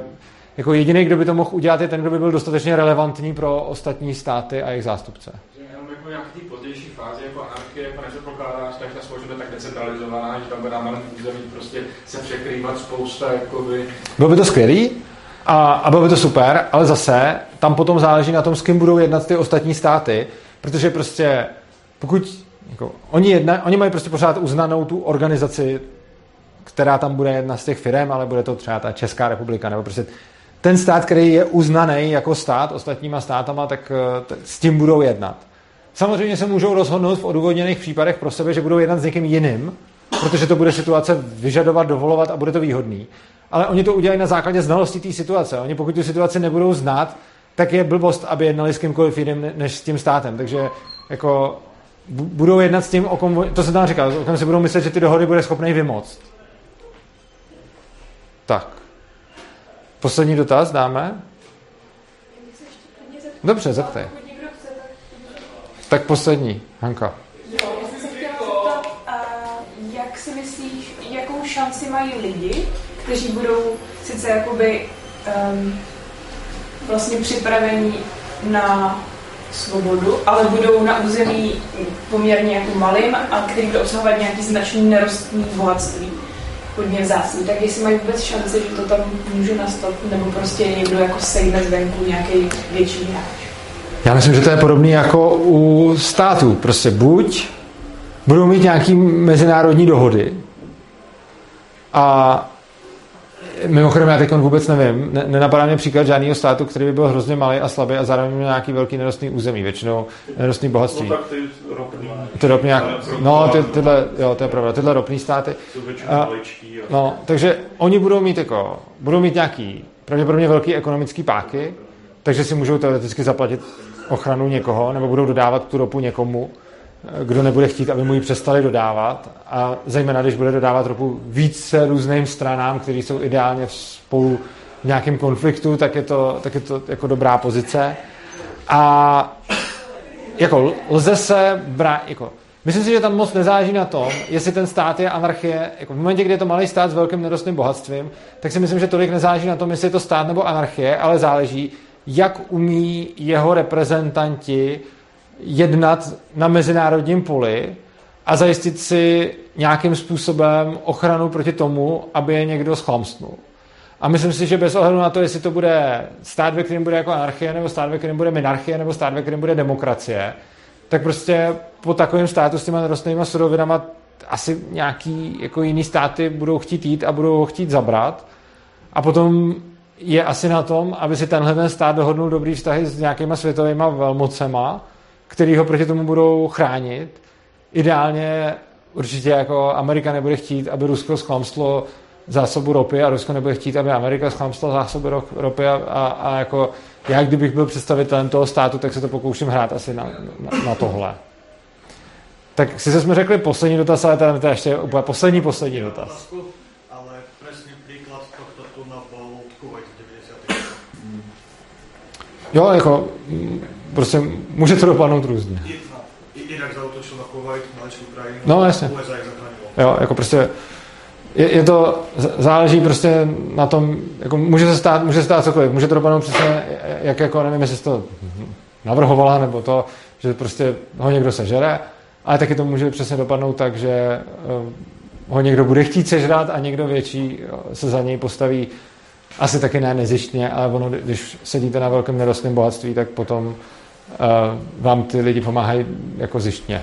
jako jediný, kdo by to mohl udělat, je ten, kdo by byl dostatečně relevantní pro ostatní státy a jejich zástupce. Jenom jako nějaký té pozdější fázi, jako anarchie, jako nepředpokládáš, tak ta společnost je tak decentralizovaná, že tam bude na malém území prostě se překrývat spousta, jakoby... Bylo by to skvělý, a, a bylo by to super, ale zase tam potom záleží na tom, s kým budou jednat ty ostatní státy, protože prostě pokud jako, oni, jedna, oni mají prostě pořád uznanou tu organizaci která tam bude jedna z těch firm, ale bude to třeba ta Česká republika, nebo prostě ten stát, který je uznaný jako stát ostatníma státama, tak eh, t- s tím budou jednat. Samozřejmě se můžou rozhodnout v odůvodněných případech pro sebe, že budou jednat s někým jiným, protože to bude situace vyžadovat, dovolovat a bude to výhodný. Ale oni to udělají na základě znalosti té situace. Oni pokud tu situaci nebudou znát, tak je blbost, aby jednali s kýmkoliv jiným než s tím státem. Takže jako budou jednat s tím, o kom, to se tam říká, o kom si budou myslet, že ty dohody bude schopný vymoct. Tak. Poslední dotaz dáme? Dobře, zeptej. Tak poslední, Hanka. Jo, já jsem se chtěla zeptat, jak si myslíš, jakou šanci mají lidi, kteří budou sice jakoby um, vlastně připraveni na svobodu, ale budou na území poměrně jako malým a který bude obsahovat nějaký značný nerostný bohatství hodně vzácný, tak jestli mají vůbec šanci, že to tam může nastat, nebo prostě někdo jako sejme zvenku nějaký větší hráč. Já myslím, že to je podobné jako u států. Prostě buď budou mít nějaký mezinárodní dohody a Mimochodem, já teď vůbec nevím, ne, nenapadá mě příklad žádného státu, který by byl hrozně malý a slabý a zároveň měl nějaký velký nerostný území, většinou nerostný bohatství. No tak ty ropný. Ty ropný, jak, no, ty, tyhle, jo, to je pravda, tyhle ropný státy. A, no, takže oni budou mít jako, budou mít nějaký pravděpodobně velký ekonomický páky, takže si můžou teoreticky zaplatit ochranu někoho, nebo budou dodávat tu ropu někomu, kdo nebude chtít, aby mu ji přestali dodávat a zejména, když bude dodávat ropu více různým stranám, které jsou ideálně spolu v nějakém konfliktu, tak je to, tak je to jako dobrá pozice. A jako lze se brát, jako, myslím si, že tam moc nezáleží na tom, jestli ten stát je anarchie, jako v momentě, kdy je to malý stát s velkým nerostným bohatstvím, tak si myslím, že tolik nezáleží na tom, jestli je to stát nebo anarchie, ale záleží, jak umí jeho reprezentanti jednat na mezinárodním poli a zajistit si nějakým způsobem ochranu proti tomu, aby je někdo schlamstnul. A myslím si, že bez ohledu na to, jestli to bude stát, ve kterém bude jako anarchie, nebo stát, ve kterém bude minarchie, nebo stát, ve kterém bude demokracie, tak prostě po takovém státu s těma nerostnými surovinama asi nějaký jako jiný státy budou chtít jít a budou ho chtít zabrat. A potom je asi na tom, aby si tenhle ten stát dohodnul dobrý vztahy s nějakýma světovými velmocema, který ho proti tomu budou chránit. Ideálně určitě jako Amerika nebude chtít, aby Rusko sklamstlo zásobu ropy a Rusko nebude chtít, aby Amerika schlámstla zásobu ropy a, a, a jako já, kdybych byl představitelem toho státu, tak se to pokouším hrát asi na, na, na tohle. Tak si jsme řekli poslední dotaz, ale ten je ještě úplně poslední, poslední dotaz. Ale přesný příklad tohto tu na Kuwait v 90. Jo, jako prostě může to dopadnout různě. Irak zautočil na Kuwait, Ukrajinu, no, jasně. USA Jo, jako prostě je, je to, záleží prostě na tom, jako může se stát, může se stát cokoliv, může to dopadnout přesně, jak jako, nevím, jestli to navrhovala, nebo to, že prostě ho někdo sežere, ale taky to může přesně dopadnout tak, že eh, ho někdo bude chtít sežrat a někdo větší eh, se za něj postaví asi taky ne nezištně, ale ono, když sedíte na velkém nerostném bohatství, tak potom vám ty lidi pomáhají jako zištně.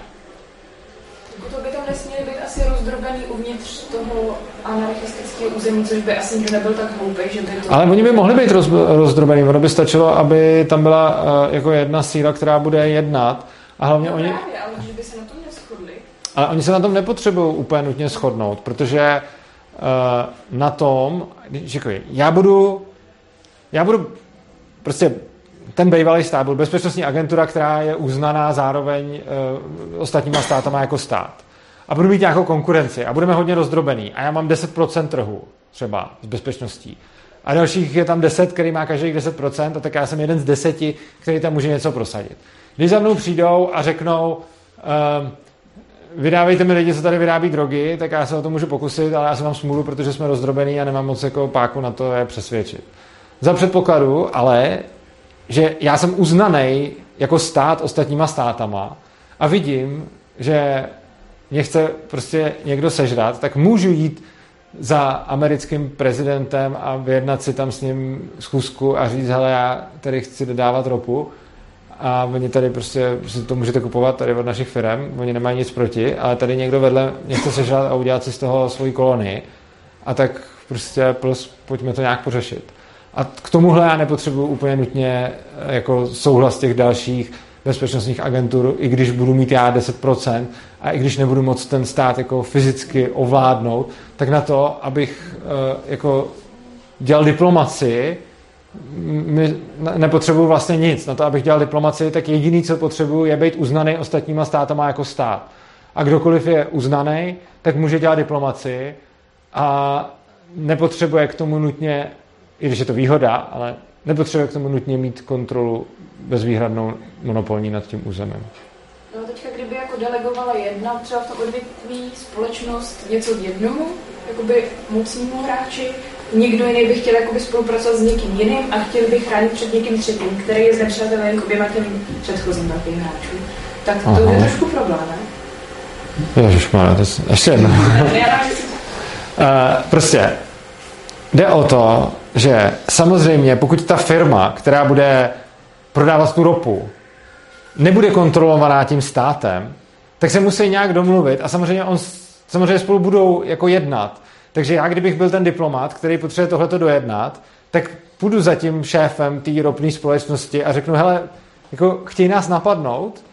To by tam nesměly být asi rozdrobený uvnitř toho anarchistického území, což by asi nikdo nebyl tak hloupý, že by to... Ale oni by mohli být roz, rozdrobený, ono by stačilo, aby tam byla uh, jako jedna síla, která bude jednat a hlavně no oni... Právě, ale že by se na tom neschodli. Ale oni se na tom nepotřebují úplně nutně shodnout, protože uh, na tom, říkuji, já budu, já budu prostě ten bývalý stát byl bezpečnostní agentura, která je uznaná zároveň uh, ostatníma státama jako stát. A budu mít nějakou konkurenci a budeme hodně rozdrobený. A já mám 10% trhu třeba s bezpečností. A dalších je tam 10, který má každý 10%, a tak já jsem jeden z deseti, který tam může něco prosadit. Když za mnou přijdou a řeknou, uh, vydávejte mi lidi, co tady vyrábí drogy, tak já se o to můžu pokusit, ale já se mám smůlu, protože jsme rozdrobený a nemám moc jako páku na to je přesvědčit. Za předpokladu ale, že já jsem uznaný jako stát ostatníma státama a vidím, že mě chce prostě někdo sežrat, tak můžu jít za americkým prezidentem a vyjednat si tam s ním schůzku a říct, hele, já tady chci dodávat ropu a oni tady prostě si to můžete kupovat tady od našich firm, oni nemají nic proti, ale tady někdo vedle mě chce sežrat a udělat si z toho svoji kolonii a tak prostě plus pojďme to nějak pořešit. A k tomuhle já nepotřebuji úplně nutně eh, jako souhlas těch dalších bezpečnostních agentur, i když budu mít já 10% a i když nebudu moc ten stát jako fyzicky ovládnout, tak na to, abych eh, jako dělal diplomaci, my nepotřebuju vlastně nic. Na to, abych dělal diplomaci, tak jediný, co potřebuju, je být uznaný ostatníma státama jako stát. A kdokoliv je uznaný, tak může dělat diplomaci a nepotřebuje k tomu nutně, i když je to výhoda, ale nepotřebuje k tomu nutně mít kontrolu bezvýhradnou monopolní nad tím územím. No teďka, kdyby jako delegovala jedna třeba v tom odvětví společnost něco jednomu, jakoby mocnímu hráči, někdo jiný by chtěl jakoby spolupracovat s někým jiným a chtěl by chránit před někým třetím, který je znepřátelý k oběma těm předchozím velkým hráčům. Tak to Aha. je trošku problém, ne? Ježišmarja, to je ještě jedno. uh, prostě jde o to, že samozřejmě pokud ta firma, která bude prodávat tu ropu, nebude kontrolovaná tím státem, tak se musí nějak domluvit a samozřejmě, on, samozřejmě spolu budou jako jednat. Takže já, kdybych byl ten diplomat, který potřebuje tohleto dojednat, tak půjdu za tím šéfem té ropné společnosti a řeknu, hele, jako chtějí nás napadnout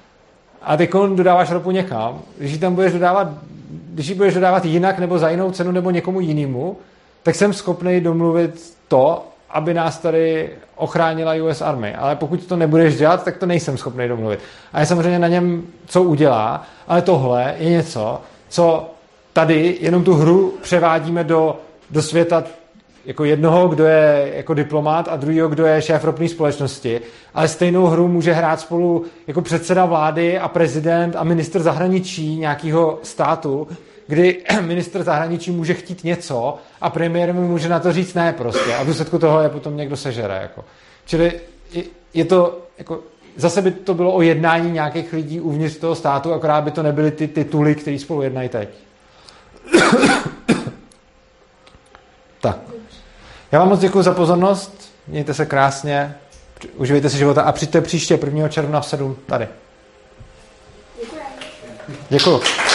a ty dodáváš ropu někam, když ji tam budeš dodávat, když ji budeš dodávat jinak nebo za jinou cenu nebo někomu jinému, tak jsem schopný domluvit to, aby nás tady ochránila US Army. Ale pokud to nebudeš dělat, tak to nejsem schopný domluvit. A je samozřejmě na něm, co udělá, ale tohle je něco, co tady jenom tu hru převádíme do, do světa jako jednoho, kdo je jako diplomát a druhého, kdo je šéf ropné společnosti, ale stejnou hru může hrát spolu jako předseda vlády a prezident a minister zahraničí nějakého státu, kdy minister zahraničí může chtít něco a premiér mu může na to říct ne prostě a v důsledku toho je potom někdo sežere. Jako. Čili je to, jako, zase by to bylo o jednání nějakých lidí uvnitř toho státu, akorát by to nebyly ty tituly, které spolu jednají teď. tak. Já vám moc děkuji za pozornost, mějte se krásně, uživejte si života a přijďte příště 1. června v 7 tady. Děkuji. Děkuji.